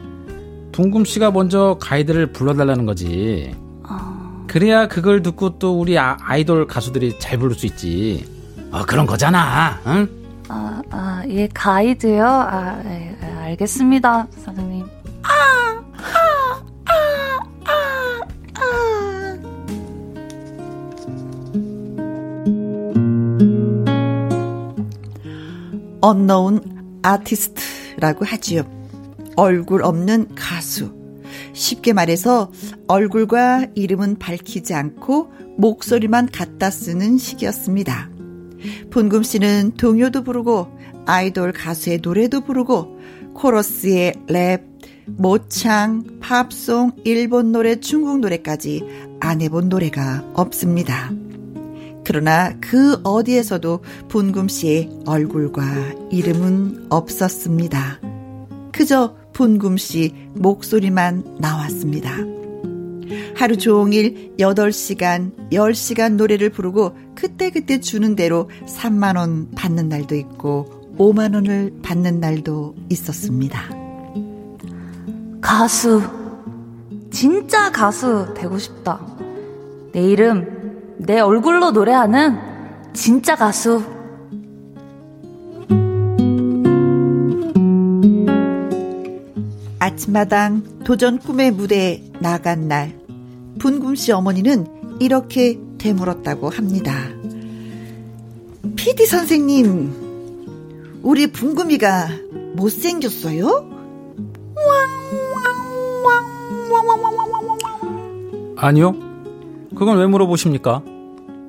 둥금 씨가 먼저 가이드를 불러달라는 거지. 어... 그래야 그걸 듣고 또 우리 아, 이돌 가수들이 잘 부를 수 있지. 어, 그런 거잖아. 응? 아, 아, 예, 가이드요? 아, 예, 알겠습니다, 사장님. 아, 아, 언노운 아티스트라고 하지요. 얼굴 없는 가수. 쉽게 말해서 얼굴과 이름은 밝히지 않고 목소리만 갖다 쓰는 시기였습니다. 분금 씨는 동요도 부르고 아이돌 가수의 노래도 부르고 코러스의 랩, 모창, 팝송, 일본 노래, 중국 노래까지 안 해본 노래가 없습니다. 그러나 그 어디에서도 분금 씨의 얼굴과 이름은 없었습니다. 그저 분금 씨 목소리만 나왔습니다. 하루 종일 8시간, 10시간 노래를 부르고 그때그때 주는 대로 3만원 받는 날도 있고 5만원을 받는 날도 있었습니다. 가수, 진짜 가수 되고 싶다. 내 이름, 내 얼굴로 노래하는 진짜 가수. 아침마당 도전 꿈의 무대에 나간 날, 분금 씨 어머니는 이렇게 되물었다고 합니다. PD 선생님, 우리 분금이가 못생겼어요? 아니요. 그건 왜 물어보십니까?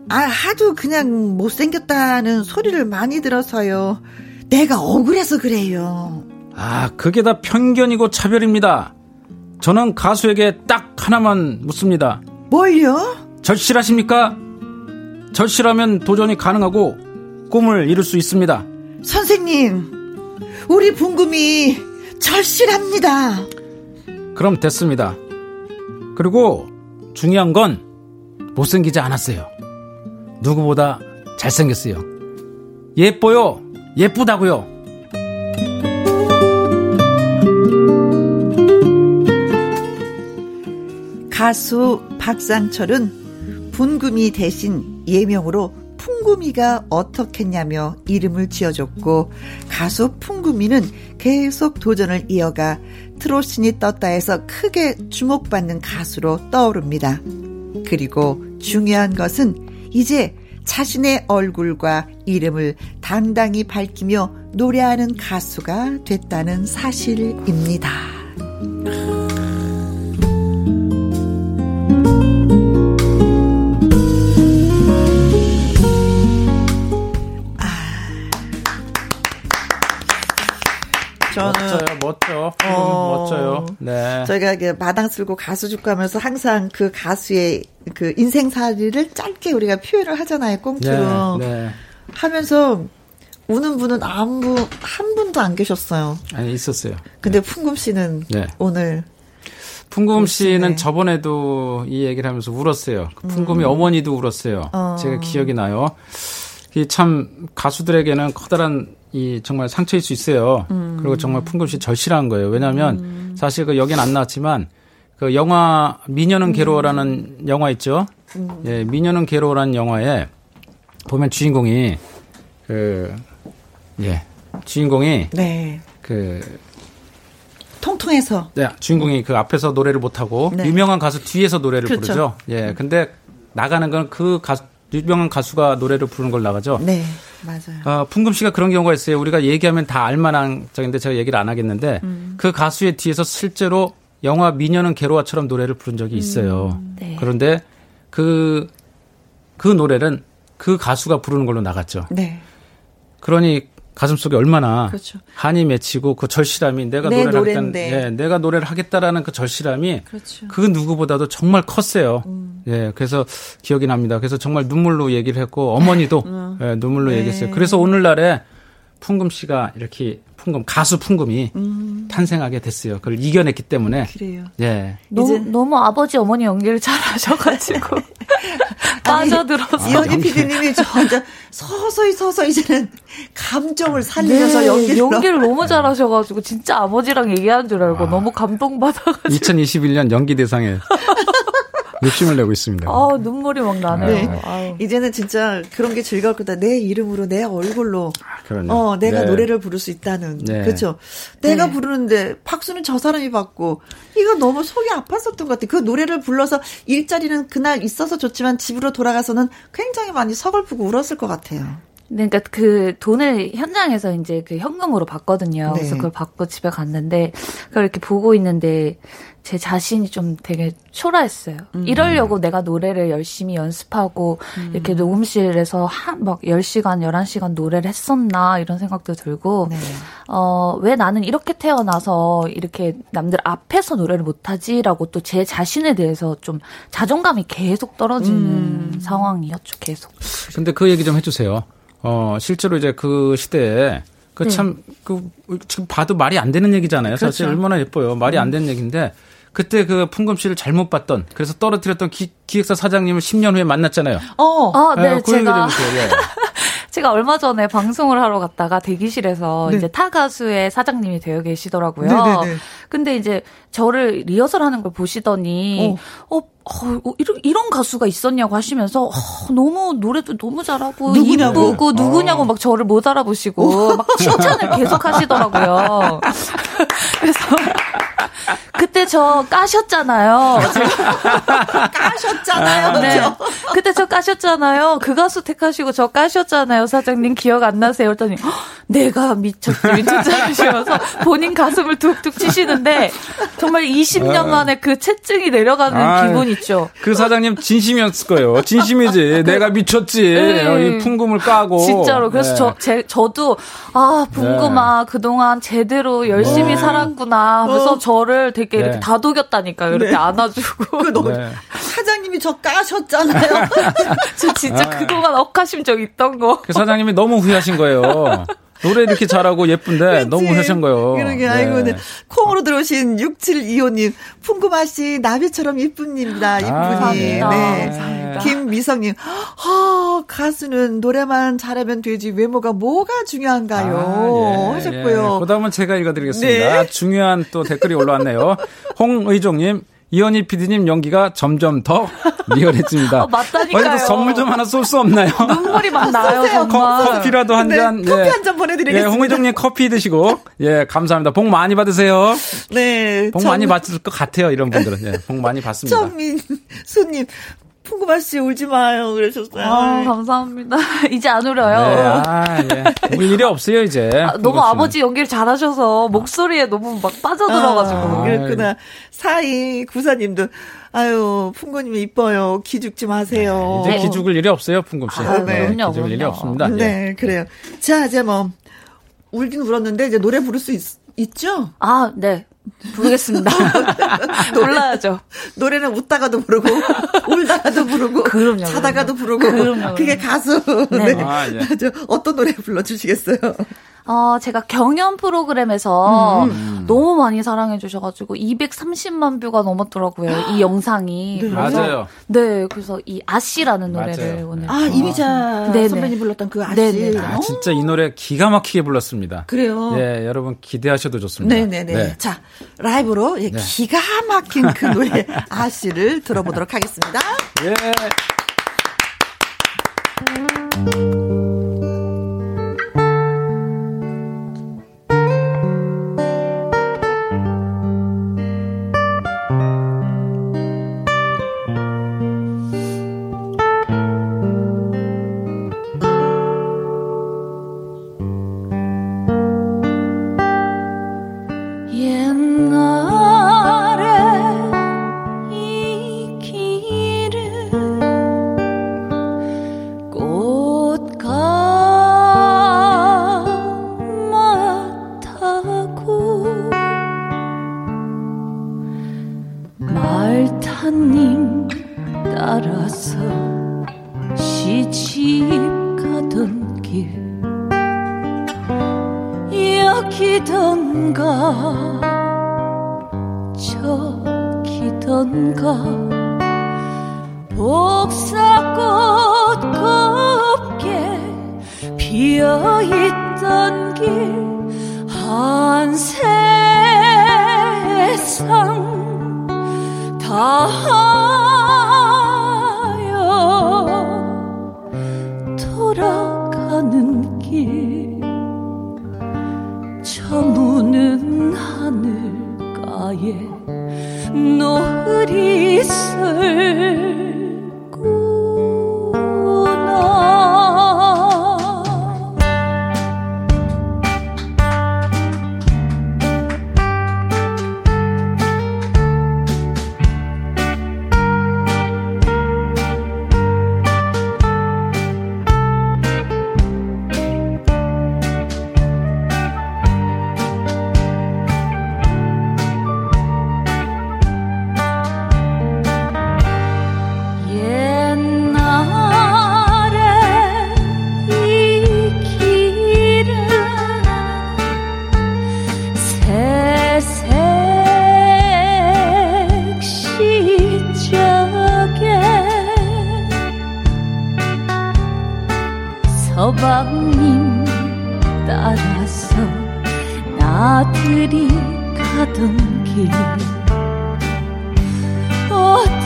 아, 하도 그냥 못생겼다는 소리를 많이 들어서요. 내가 억울해서 그래요. 아, 그게 다 편견이고 차별입니다. 저는 가수에게 딱 하나만 묻습니다. 뭘요? 절실하십니까? 절실하면 도전이 가능하고 꿈을 이룰 수 있습니다. 선생님, 우리 분금이 절실합니다. 그럼 됐습니다. 그리고 중요한 건 못생기지 않았어요. 누구보다 잘생겼어요. 예뻐요. 예쁘다고요. 가수 박상철은 분금이 대신 예명으로 풍금이가 어떻겠냐며 이름을 지어줬고 가수 풍금이는 계속 도전을 이어가 트로신이 떴다 해서 크게 주목받는 가수로 떠오릅니다. 그리고 중요한 것은 이제 자신의 얼굴과 이름을 당당히 밝히며 노래하는 가수가 됐다는 사실입니다. 저는 멋져요, 멋져. 음, 어, 멋져요. 네. 저희가 이게 마당 쓸고 가수 죽고 하면서 항상 그 가수의 그 인생살이를 짧게 우리가 표현을 하잖아요, 꽁트로. 네, 네. 하면서 우는 분은 아무 한 분도 안 계셨어요. 아니 있었어요. 근데 풍금 씨는 네. 오늘 풍금 씨는 저번에도 이 얘기를 하면서 울었어요. 그 풍금이 음. 어머니도 울었어요. 어. 제가 기억이 나요. 참 가수들에게는 커다란 이 정말 상처일 수 있어요. 음. 그리고 정말 풍금씨 절실한 거예요. 왜냐하면 음. 사실 그 여긴 안 나왔지만 그 영화 미녀는 괴로워라는 음. 영화 있죠. 음. 예, 미녀는 괴로워라는 영화에 보면 주인공이 그 예, 주인공이 네. 그 통통해서 네, 주인공이 그 앞에서 노래를 못 하고 네. 유명한 가수 뒤에서 노래를 그렇죠. 부르죠. 예, 근데 나가는 건 그 가수 유명한 가수가 노래를 부르는 걸 나가죠. 네, 맞아요. 어, 풍금 씨가 그런 경우가 있어요. 우리가 얘기하면 다 알만한 적인데 제가 얘기를 안 하겠는데 음. 그 가수의 뒤에서 실제로 영화 미녀는 괴로워처럼 노래를 부른 적이 있어요. 음, 네. 그런데 그, 그 노래는 그 가수가 부르는 걸로 나갔죠. 네. 그러니 가슴 속에 얼마나 그렇죠. 한이 맺히고 그 절실함이 내가 노래를 하겠다, 예, 내가 노래를 하겠다라는 그 절실함이 그렇죠. 그 누구보다도 정말 컸어요. 음. 예, 그래서 기억이 납니다. 그래서 정말 눈물로 얘기를 했고 어머니도 음. 예, 눈물로 네. 얘기했어요. 그래서 오늘날에 풍금 씨가 이렇게 풍금 가수 풍금이 음. 탄생하게 됐어요. 그걸 이겨냈기 때문에. 그래요. 예. 너무, 너무 아버지 어머니 연기를 잘하셔가지고 빠져들어서. 이현희 PD님이 저 혼자 서서히 서서히 이제는 감정을 살리면서 네, 연기를 연기를 너무 잘하셔가지고 진짜 아버지랑 얘기하는 줄 알고 아. 너무 감동받아가지고. 2021년 연기 대상에 욕심을 내고 있습니다. 아 눈물이 막 나네요. 네. 이제는 진짜 그런 게 즐거울 거다. 내 이름으로 내 얼굴로 아, 어 내가 네. 노래를 부를 수 있다는 네. 그렇죠. 내가 네. 부르는데 박수는 저 사람이 받고 이거 너무 속이 아팠었던 것 같아. 그 노래를 불러서 일자리는 그날 있어서 좋지만 집으로 돌아가서는 굉장히 많이 서글프고 울었을 것 같아요. 그러니까 그 돈을 현장에서 이제 그 현금으로 받거든요. 네. 그래서 그걸 받고 집에 갔는데 그걸 이렇게 보고 있는데 제 자신이 좀 되게 초라했어요. 음. 이러려고 내가 노래를 열심히 연습하고 음. 이렇게 녹음실에서 한막 10시간, 11시간 노래를 했었나 이런 생각도 들고 네. 어, 왜 나는 이렇게 태어나서 이렇게 남들 앞에서 노래를 못 하지라고 또 제 자신에 대해서 좀 자존감이 계속 떨어지는 음. 상황이었죠, 계속. 근데 그 얘기 좀해 주세요. 어, 실제로 이제 그 시대에 그 참, 네. 그, 지금 봐도 말이 안 되는 얘기잖아요. 그렇죠. 사실 얼마나 예뻐요. 말이 안 음. 되는 얘기인데, 그때 그 풍금 씨를 잘못 봤던 그래서 떨어뜨렸던 기, 기획사 사장님을 10년 후에 만났잖아요. 어, 아, 네, 네그 제가 예. 제가 얼마 전에 방송을 하러 갔다가 대기실에서 네. 이제 타 가수의 사장님이 되어 계시더라고요. 네네네. 근데 이제 저를 리허설 하는 걸 보시더니 어, 어, 어 이런, 이런 가수가 있었냐고 하시면서 어, 너무 노래도 너무 잘하고 누구냐고? 이쁘고 누구냐고 어. 막 저를 못 알아보시고 막 칭찬을 계속 하시더라고요. 그래서 그때 저 까셨잖아요. 까셨잖아요. 네. 그때 저 까셨잖아요. 그 가수 택하시고 저 까셨잖아요. 사장님 기억 안 나세요? 했더니 내가 미쳤지 미쳤지 하시면서 본인 가슴을 툭툭 치시는데 정말 20년 만에 그 채증이 내려가는 아, 기분 있죠. 그 사장님 진심이었을 거예요. 진심이지. 내가 미쳤지. 네. 풍금을 까고. 진짜로. 그래서 네. 저 제, 저도 아 풍금아 네. 그동안 제대로 열심히 네. 살았구나 하면서 어. 저를 되게 이렇게 네. 다독였다니까요. 이렇게 네. 안아주고. 그 너무 사장님이 저 까셨잖아요. 저 진짜 아. 그동안 억하심 적 있던 거. 그 사장님이 너무 후회하신 거예요. 노래 이렇게 잘하고 예쁜데 너무 하신 거예요. 그러게 네. 아이고 네. 콩으로 들어오신 6725님 풍구마 씨 나비처럼 이쁜입니다. 이쁜이. 아, 네. 네. 김미성님 아, 가수는 노래만 잘하면 되지 외모가 뭐가 중요한가요? 아, 예, 하셨고요. 예. 그 다음은 제가 읽어드리겠습니다. 네. 중요한 또 댓글이 올라왔네요. 홍의종님 이현희 PD님 연기가 점점 더 리얼해집니다. 어, 맞다니까요. 선물 좀 하나 쏠 수 없나요? 눈물이 막 나요, 정말. 커 피라도 한 네, 잔. 커피 예. 한잔 보내드리겠습니다. 예, 홍희정님 커피 드시고, 예, 감사합니다. 복 많이 받으세요. 네. 복 전... 많이 받을 것 같아요, 이런 분들은. 예, 복 많이 받습니다. 천민, 수님, 풍구마 씨 울지 마요. 그러셨어요. 아, 감사합니다. 이제 안 울어요. 네, 아, 예. 울 일이 없어요, 이제. 아, 너무 아버지 연기를 잘하셔서 목소리에 너무 막 빠져들어가지고. 아, 그랬구나. 사이 구사님도 아유, 풍구님이 이뻐요. 기죽지 마세요. 네, 이제 기죽을 일이 없어요, 풍금 씨. 아, 네. 그럼요, 기죽을 일이 없습니다. 네, 예. 그래요. 자, 이제 뭐 울긴 울었는데 이제 노래 부를 수 있, 있죠? 아, 네. 부르겠습니다. 놀라야죠. 노래는 웃다가도 부르고, 울다가도 부르고, 그럼요, 자다가도 부르고, 그럼요. 그게 가수. 네. 네. 아, 예. 어떤 노래 불러주시겠어요? 어, 제가 경연 프로그램에서 음. 너무 많이 사랑해 주셔가지고 230만 뷰가 넘었더라고요. 이 영상이. 네. 맞아요. 네, 그래서 이 아씨라는 노래를 맞아요. 오늘. 아, 이미자 네네. 선배님 불렀던 그 아씨. 네네. 아, 진짜 이 노래 기가 막히게 불렀습니다. 그래요. 예, 여러분 기대하셔도 좋습니다. 네네네. 네. 자, 라이브로 예, 네. 기가 막힌 그 노래 아씨를 들어보도록 하겠습니다. 예.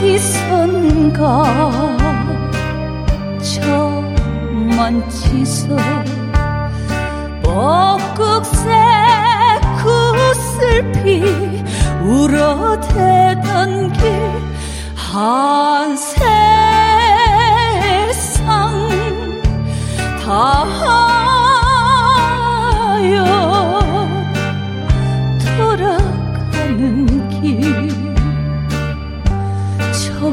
어디선가 저 먼지서 벚국새 구슬피 울어대던 길한 세상 다 하여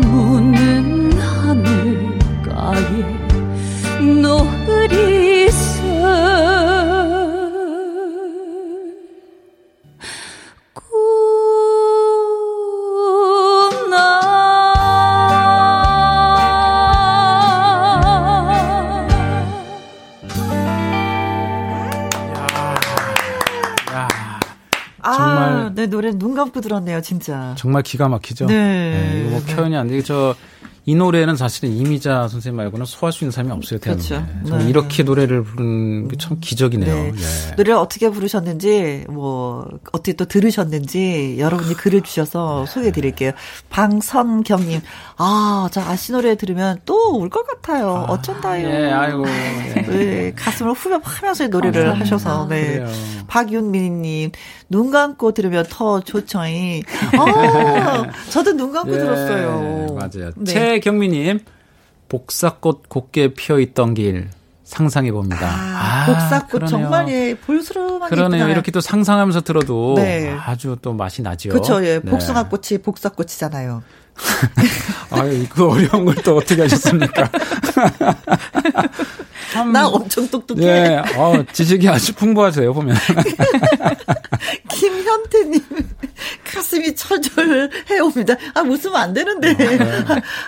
무는 하늘가에 노 감고 들었네요, 진짜. 정말 기가 막히죠. 네. 네 이거 뭐 표현이 안 저. 이 노래는 사실은 이미자 선생님 말고는 소화할 수 있는 사람이 없어요, 대한민국에. 그렇죠. 네. 이렇게 노래를 부르는 게 참 기적이네요. 네. 네. 노래를 어떻게 부르셨는지, 뭐, 어떻게 또 들으셨는지 여러분이 글을 주셔서 소개해 드릴게요. 방선경님, 아, 저 아시 노래 들으면 또 울 것 같아요. 아, 어쩐다요. 예, 아이고. 예. 네, 가슴을 후벼 파면서 노래를 감사합니다. 하셔서, 네. 박윤미님, 눈 감고 들으면 더 좋죠이. 아, 저도 눈 감고 예, 들었어요. 맞아요. 네. 최경미님, 복사꽃 곱게 피어 있던 길. 상상해 봅니다. 아, 아 복사꽃 정말 예 볼수록 그러네요. 이렇게 또 상상하면서 들어도 네. 아주 또 맛이 나죠. 그렇죠. 예. 네. 복숭아꽃이 복사꽃이잖아요. 아유, 그 어려운 걸 또 어떻게 하셨습니까? 참, 나 엄청 똑똑해. 예, 어, 지식이 아주 풍부하세요, 보면. 김현태님, 가슴이 철철 해 옵니다. 아, 웃으면 안 되는데. 어, 네.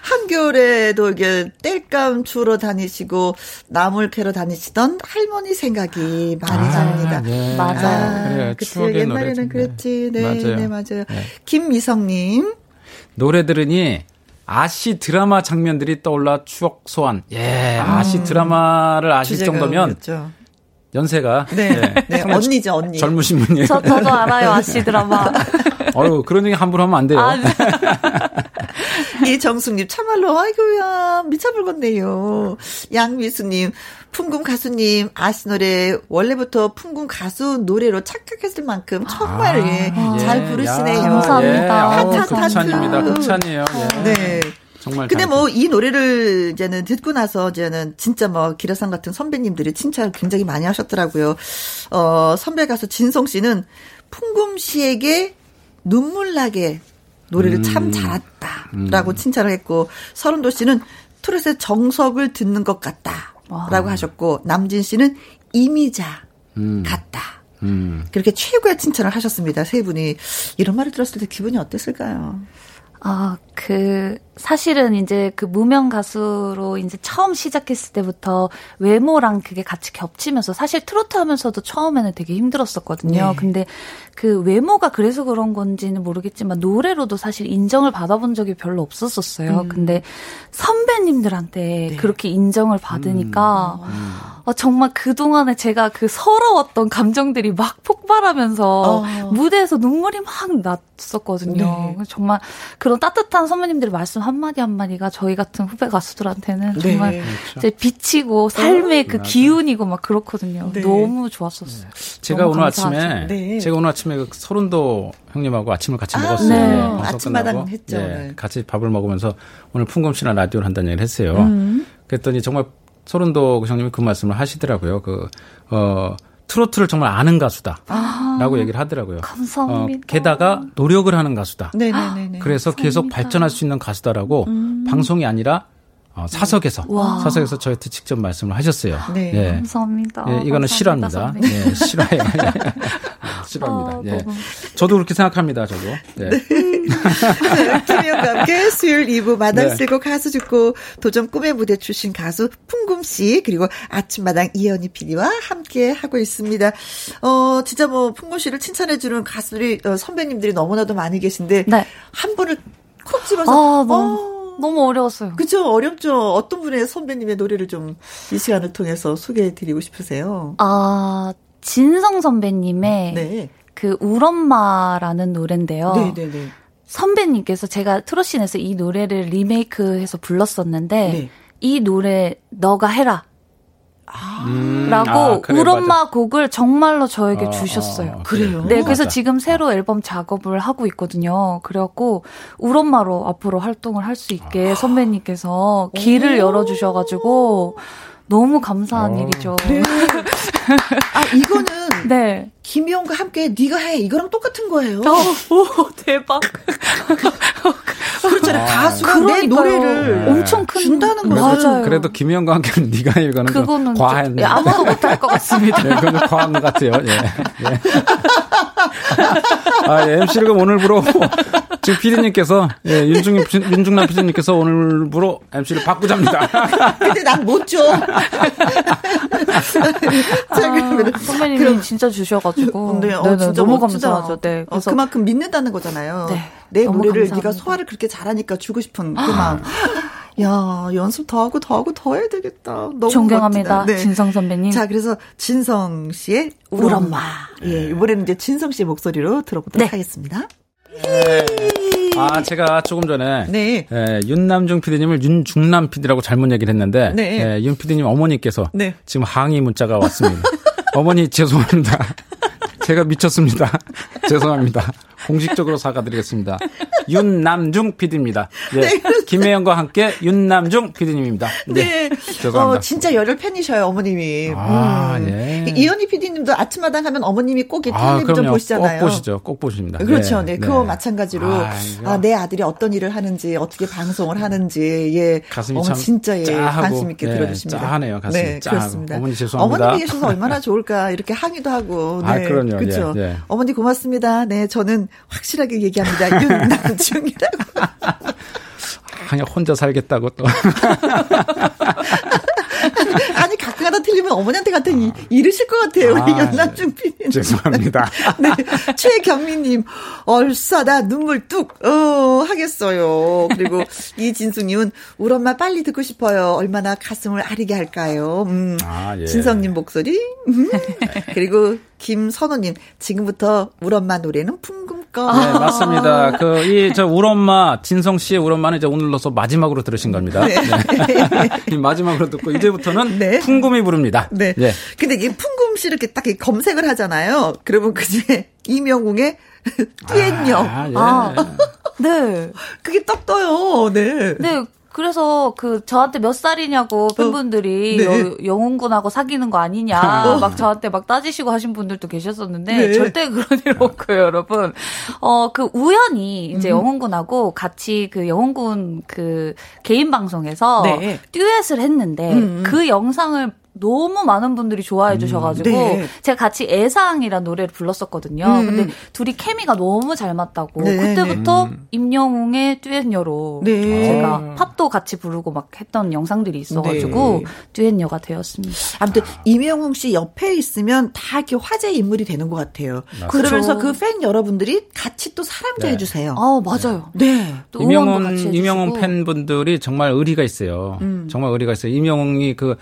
한겨울에도 이게 땔감 주러 다니시고, 나물 캐러 다니시던 할머니 생각이 많이 아, 납니다. 네. 맞아요. 아, 그래요. 그치. 옛날에는 그랬지. 네, 맞아요. 네, 맞아요. 네. 김미성님. 노래 들으니 아시 드라마 장면들이 떠올라 추억 소환. 예, 아시 음, 드라마를 아실 정도면 그랬죠. 연세가 네, 네. 네 언니죠 언니 젊으신 분이에요. 저, 저도 알아요 아시 드라마. 어유 그런 얘기 함부로 하면 안 돼요. 아, 네. 이정숙님 참말로 아이고야 미쳐불겠네요. 양미수님 풍금 가수님 아시 노래 원래부터 풍금 가수 노래로 착각했을 만큼 정말 아, 예, 잘 부르시네요. 야, 감사합니다. 예, 아우, 극찬입니다. 극찬이에요. 예. 네. 정말. 근데 뭐 이 노래를 이제는 듣고 나서 이제는 진짜 뭐 기라상 같은 선배님들이 칭찬을 굉장히 많이 하셨더라고요. 어, 선배 가수 진성 씨는 풍금 씨에게 눈물 나게 노래를 음. 참 잘했다라고 음. 칭찬을 했고 서른도 씨는 트롯의 정석을 듣는 것 같다 라고 와. 하셨고 남진 씨는 이미자 음. 같다. 음. 그렇게 최고의 칭찬을 하셨습니다. 세 분이 이런 말을 들었을 때 기분이 어땠을까요? 아, 그, 사실은 이제 그 무명 가수로 이제 처음 시작했을 때부터 외모랑 그게 같이 겹치면서 사실 트로트 하면서도 처음에는 되게 힘들었었거든요. 네. 근데 그 외모가 그래서 그런 건지는 모르겠지만 노래로도 사실 인정을 받아본 적이 별로 없었었어요. 음. 근데 선배님들한테 네. 그렇게 인정을 받으니까 음. 음. 어, 정말 그동안에 제가 그 서러웠던 감정들이 막 폭발하면서 어. 무대에서 눈물이 막 났었거든요. 네. 정말 그런 따뜻한 선배님들의 말씀 한마디 한마디가 저희 같은 후배 가수들한테는 네. 정말 그렇죠. 이제 비치고 삶의 그 기운이고 막 그렇거든요. 네. 너무 좋았었어요. 제가 오늘 감사하죠. 아침에 네. 제가 오늘 아침에 그 서른도 형님하고 아침을 같이 아, 먹었어요. 네. 아침마당 했죠. 네. 네. 같이 밥을 먹으면서 오늘 풍금 씨랑 라디오를 한다는 얘기를 했어요. 음. 그랬더니 정말 서른도 그 형님이 그 말씀을 하시더라고요. 그, 어, 트로트를 정말 아는 가수다. 아, 라고 얘기를 하더라고요. 감사합니다. 어, 게다가 노력을 하는 가수다. 네네네. 그래서 감사합니다. 계속 발전할 수 있는 가수다라고 음. 방송이 아니라 어, 사석에서 와. 사석에서 저한테 직접 말씀을 하셨어요. 네, 네. 감사합니다. 예, 이거는 실화입니다. 예, 실화예요. 실화입니다. 아, 예. 저도 그렇게 생각합니다. 저도. 네. 네. 김영과 함께 수요일 2부 마당 네. 쓸고 가수 듣고 도전 꿈의 무대 출신 가수 풍금 씨 그리고 아침마당 이현희 PD와 함께 하고 있습니다. 어 진짜 뭐 풍금 씨를 칭찬해 주는 가수들이 어, 선배님들이 너무나도 많이 계신데 네. 한 분을 콕 집어서 아, 어. 너무 어려웠어요. 그죠 어렵죠. 어떤 분의 선배님의 노래를 좀 이 시간을 통해서 소개해 드리고 싶으세요? 아 진성 선배님의 네. 그 울엄마라는 노래인데요. 네네네. 네, 네. 선배님께서 제가 트로신에서 이 노래를 리메이크해서 불렀었는데 네. 이 노래 너가 해라. 아. 라고 아, 그래, 울엄마 맞아. 곡을 정말로 저에게 아, 주셨어요. 아, 그래요? 네, 그래서 맞아. 지금 새로 앨범 작업을 하고 있거든요. 그래갖고 울엄마로 앞으로 활동을 할 수 있게 아. 선배님께서 길을 열어주셔가지고 너무 감사한 어. 일이죠. 네. 아 이거는 네. 김희영과 함께 네가 해 이거랑 똑같은 거예요. 어, 오 대박. 그렇잖아요. 아, 가수가. 내 노래를 네. 엄청 큰 준다는 거죠. 그래도 김희영과 함께는 네가 해 이거는 그거는 과한. 예, 아무도 못할 것 같습니다. 네, 그건 과한 것 같아요. 예. 예. 아, 예, MC를 오늘부로 지금 피디님께서 예, 윤중 윤중남 피디님께서 오늘부로 MC를 바꾸자입니다. 근데 난 못 줘. 자, 그러면 아, 선배님이 그럼, 진짜 주셔가지고. 네, 어, 네, 네 진짜 너무 멋지다. 감사하죠. 네, 어, 그래서 어, 그만큼 믿는다는 거잖아요. 네, 내 노래를 감사합니다. 네가 소화를 그렇게 잘하니까 주고 싶은 그 마음. 야, 연습 더 하고 더 하고 더 해야 되겠다. 너무 존경합니다. 네. 진성 선배님. 자, 그래서 진성 씨의 울엄마. 예, 이번에는 이제 진성 씨의 목소리로 들어보도록 네. 하겠습니다. 네. 아, 제가 조금 전에 네. 예, 윤남중 PD님을 윤중남 PD라고 잘못 얘기를 했는데 네. 예, 윤 PD님 어머니께서 네. 지금 항의 문자가 왔습니다. 어머니 죄송합니다. 제가 미쳤습니다. 죄송합니다. 공식적으로 사과드리겠습니다. 윤남중 PD입니다. 예. 네, 김혜영과 함께 윤남중 PD님입니다. 네. 네. 죄송합니다. 어, 진짜 열혈 팬이셔요, 어머님이. 아, 음. 예. 이현희 PD님도 아침마당 하면 어머님이 꼭이 텔레비전 아, 보시잖아요. 꼭 보시죠. 꼭 보십니다. 그렇죠. 네. 네. 그거 마찬가지로 아, 아, 내 아들이 어떤 일을 하는지, 어떻게 방송을 하는지, 예. 가슴이 참 진짜 예, 관심 있게 네, 들어주십니다. 짠하네요, 가슴이. 네, 짠. 그렇습니다. 어머니 죄송합니다. 어머님이 계셔서 얼마나 좋을까, 이렇게 항의도 하고. 아, 네. 아, 그럼요. 그렇죠. 예, 예. 어머니 고맙습니다. 네, 저는 확실하게 얘기합니다. 윤남중이라고. 그냥 혼자 살겠다고 또. 아니 가끔가다 틀리면 어머니한테 같은 아. 이르실 것 같아요. 아, 연남중 PD. 죄송합니다. 네. 최경미님 얼싸다 눈물 뚝 어, 하겠어요. 그리고 이진수님은 우리 엄마 빨리 듣고 싶어요. 얼마나 가슴을 아리게 할까요? 음, 아, 예. 진성님 목소리. 음. 그리고 김선호님 지금부터 우리 엄마 노래는 풍금 꺼. 네 맞습니다. 그 이저 우리 엄마 진성 씨의 우리 엄마는 이제 오늘로서 마지막으로 들으신 겁니다. 네. 네. 마지막으로 듣고 이제부터는 네. 풍금이 부릅니다. 네. 네. 근데 이 풍금 씨 이렇게 딱 검색을 하잖아요. 그러면 그제 이명웅의 듀엣녀. 아, 예. 아, 네. 그게 딱 떠요. 네. 네. 그래서 그 저한테 몇 살이냐고 어. 팬분들이 어, 네. 영웅군하고 사귀는 거 아니냐 어. 막 저한테 막 따지시고 하신 분들도 계셨었는데 네. 절대 그런 일 없고요, 여러분. 어 그 우연히 이제 음. 영웅군하고 같이 그 영웅군 그 개인 방송에서 네. 듀엣을 했는데 음. 그 영상을 너무 많은 분들이 좋아해 음. 주셔가지고 네. 제가 같이 애상이란 노래를 불렀었거든요. 음. 근데 둘이 케미가 너무 잘 맞다고 네. 그때부터 음. 임영웅의 듀엣녀로 네. 제가 팝도 같이 부르고 막 했던 영상들이 있어가지고 네. 듀엣녀가 되었습니다. 아무튼 임영웅 씨 옆에 있으면 다 이렇게 화제 인물이 되는 것 같아요. 맞습니다. 그러면서 그 팬 여러분들이 같이 또 사랑도 네. 해주세요. 아 맞아요. 네. 임영웅 임영웅 팬분들이 정말 의리가 있어요. 음. 정말 의리가 있어요. 임영웅이 그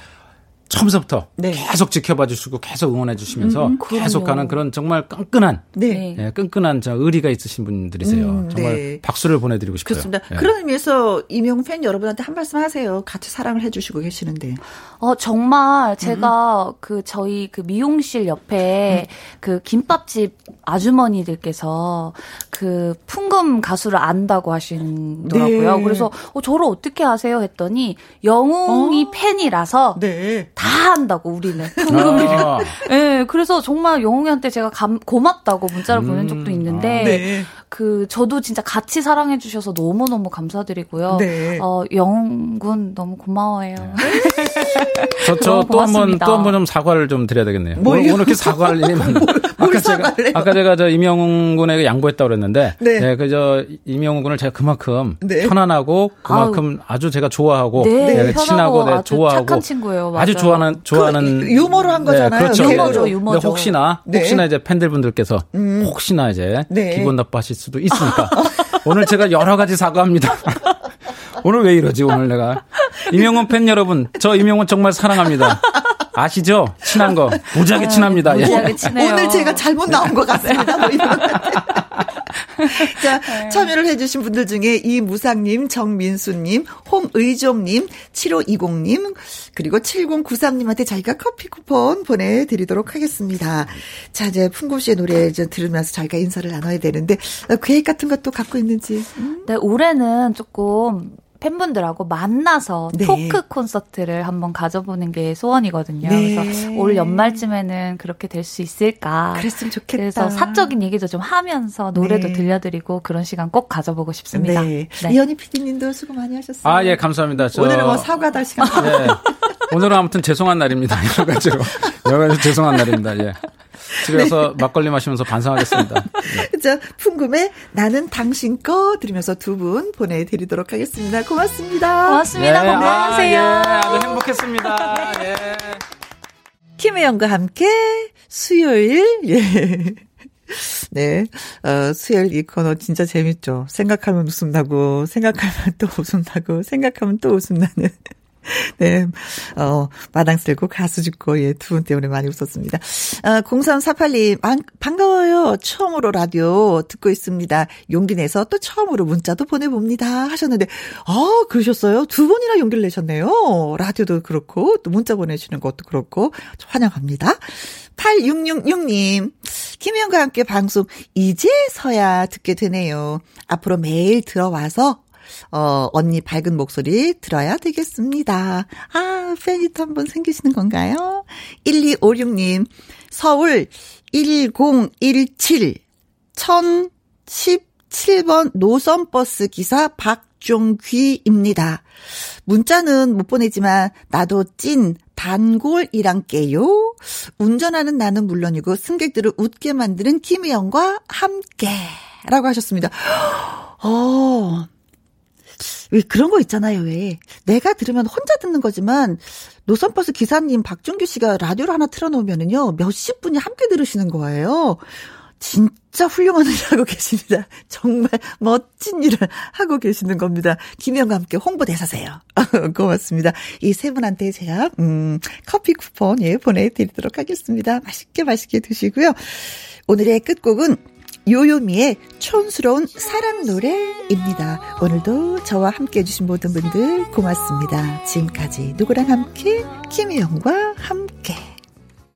처음부터 네. 계속 지켜봐 주시고 계속 응원해 주시면서 음, 계속 가는 그런 정말 끈끈한 네. 네, 끈끈한 저 의리가 있으신 분들이세요. 음, 정말 네. 박수를 보내드리고 싶어요. 그렇습니다. 네. 그런 의미에서 이명 팬 여러분한테 한 말씀 하세요. 같이 사랑을 해주시고 계시는데. 어 정말 제가 음. 그 저희 그 미용실 옆에 음. 그 김밥집 아주머니들께서 그 풍금 가수를 안다고 하시더라고요. 네. 그래서 어, 저를 어떻게 아세요 했더니 영웅이 어? 팬이라서 네. 다 한다고 우리는 풍금이를. 아. 네, 그래서 정말 영웅이한테 제가 감, 고맙다고 문자를 음. 보낸 적도 있는데 아. 네. 그 저도 진짜 같이 사랑해 주셔서 너무 너무 감사드리고요. 네. 어 영군 너무 고마워요. 저 저 또 한 번 또 한 번 좀 사과를 좀 드려야 되겠네요. 뭐, 오늘, 이렇게 사과할 일이 많 아까 제가 아까 제가 저 임영웅 군에게 양보했다고 그랬는데 네. 네 그저 임영웅 군을 제가 그만큼 네. 편안하고 그만큼 아우. 아주 제가 좋아하고 네, 네 친하고 네, 좋아하고 착한 친구예요. 맞아요. 아주 좋아하는 좋아하는 그, 유머로 한 거잖아요. 네, 그렇죠. 유머죠, 유머죠. 혹시나 네. 혹시나 이제 팬들분들께서 음. 혹시나 이제 기분 나빠하실 수도 있으니까 오늘 제가 여러 가지 사과합니다. 오늘 왜 이러지, 오늘 내가. 이명원 팬 여러분, 저 이명원 정말 사랑합니다. 아시죠? 친한 거. 무지하게 아, 친합니다. 무지하게 예. 친해요. 오늘 제가 잘못 나온 것 같습니다. 뭐 이런 자, 네. 참여를 해주신 분들 중에 이무상님, 정민수님, 홍의종님, 7520님, 그리고 7093님한테 저희가 커피 쿠폰 보내드리도록 하겠습니다. 자, 이제 풍구 씨의 노래 이제 들으면서 저희가 인사를 나눠야 되는데, 계획 같은 것도 갖고 있는지. 음? 네, 올해는 조금 팬분들하고 만나서 네. 토크 콘서트를 한번 가져보는 게 소원이거든요. 네. 그래서 올 연말쯤에는 그렇게 될 수 있을까. 그랬으면 좋겠다. 그래서 사적인 얘기도 좀 하면서 노래도 네. 들려드리고 그런 시간 꼭 가져보고 싶습니다. 네. 네. 이현희 PD님도 수고 많이 하셨어요. 아, 예, 감사합니다. 저... 오늘은 뭐 사과달 시간. 네. 오늘은 아무튼 죄송한 날입니다. 여러 가지로. 여러 가지로 죄송한 날입니다. 예. 집에 가서 네. 막걸리 마시면서 반성하겠습니다. 네. 자, 풍금에 나는 당신 거 들으면서 두 분 보내드리도록 하겠습니다. 고맙습니다. 고맙습니다. 네. 건강하세요. 아, 예, 아주 행복했습니다. 예. 김혜영과 함께 수요일, 예. 네. 어, 수요일 이 코너 진짜 재밌죠. 생각하면 웃음 나고, 생각하면 또 웃음 나고, 생각하면 또 웃음 나는. 네. 어, 마당 쓸고 가수 짓고, 예, 두 분 때문에 많이 웃었습니다. 어, 0348님, 반, 반가워요. 처음으로 라디오 듣고 있습니다. 용기 내서 또 처음으로 문자도 보내봅니다. 하셨는데, 아, 그러셨어요? 두 번이나 용기를 내셨네요. 라디오도 그렇고, 또 문자 보내주는 것도 그렇고, 환영합니다. 8666님, 김혜영과 함께 방송 이제서야 듣게 되네요. 앞으로 매일 들어와서 어, 언니 밝은 목소리 들어야 되겠습니다. 아, 팬이 또한번 생기시는 건가요? 1256님, 서울 1017, 1017번 노선버스 기사 박종귀입니다. 문자는 못 보내지만 나도 찐 단골이랑깨요. 운전하는 나는 물론이고 승객들을 웃게 만드는 김혜영과 함께 라고 하셨습니다. 어, 왜 그런 거 있잖아요, 왜. 내가 들으면 혼자 듣는 거지만, 노선버스 기사님 박준규 씨가 라디오를 하나 틀어놓으면은요, 몇십 분이 함께 들으시는 거예요. 진짜 훌륭한 일을 하고 계십니다. 정말 멋진 일을 하고 계시는 겁니다. 김영과 함께 홍보대사세요. 고맙습니다. 이 세 분한테 제가, 음, 커피 쿠폰, 예, 보내드리도록 하겠습니다. 맛있게 맛있게 드시고요. 오늘의 끝곡은 요요미의 촌스러운 사랑 노래입니다. 오늘도 저와 함께 해주신 모든 분들 고맙습니다. 지금까지 누구랑 함께 김혜영과 함께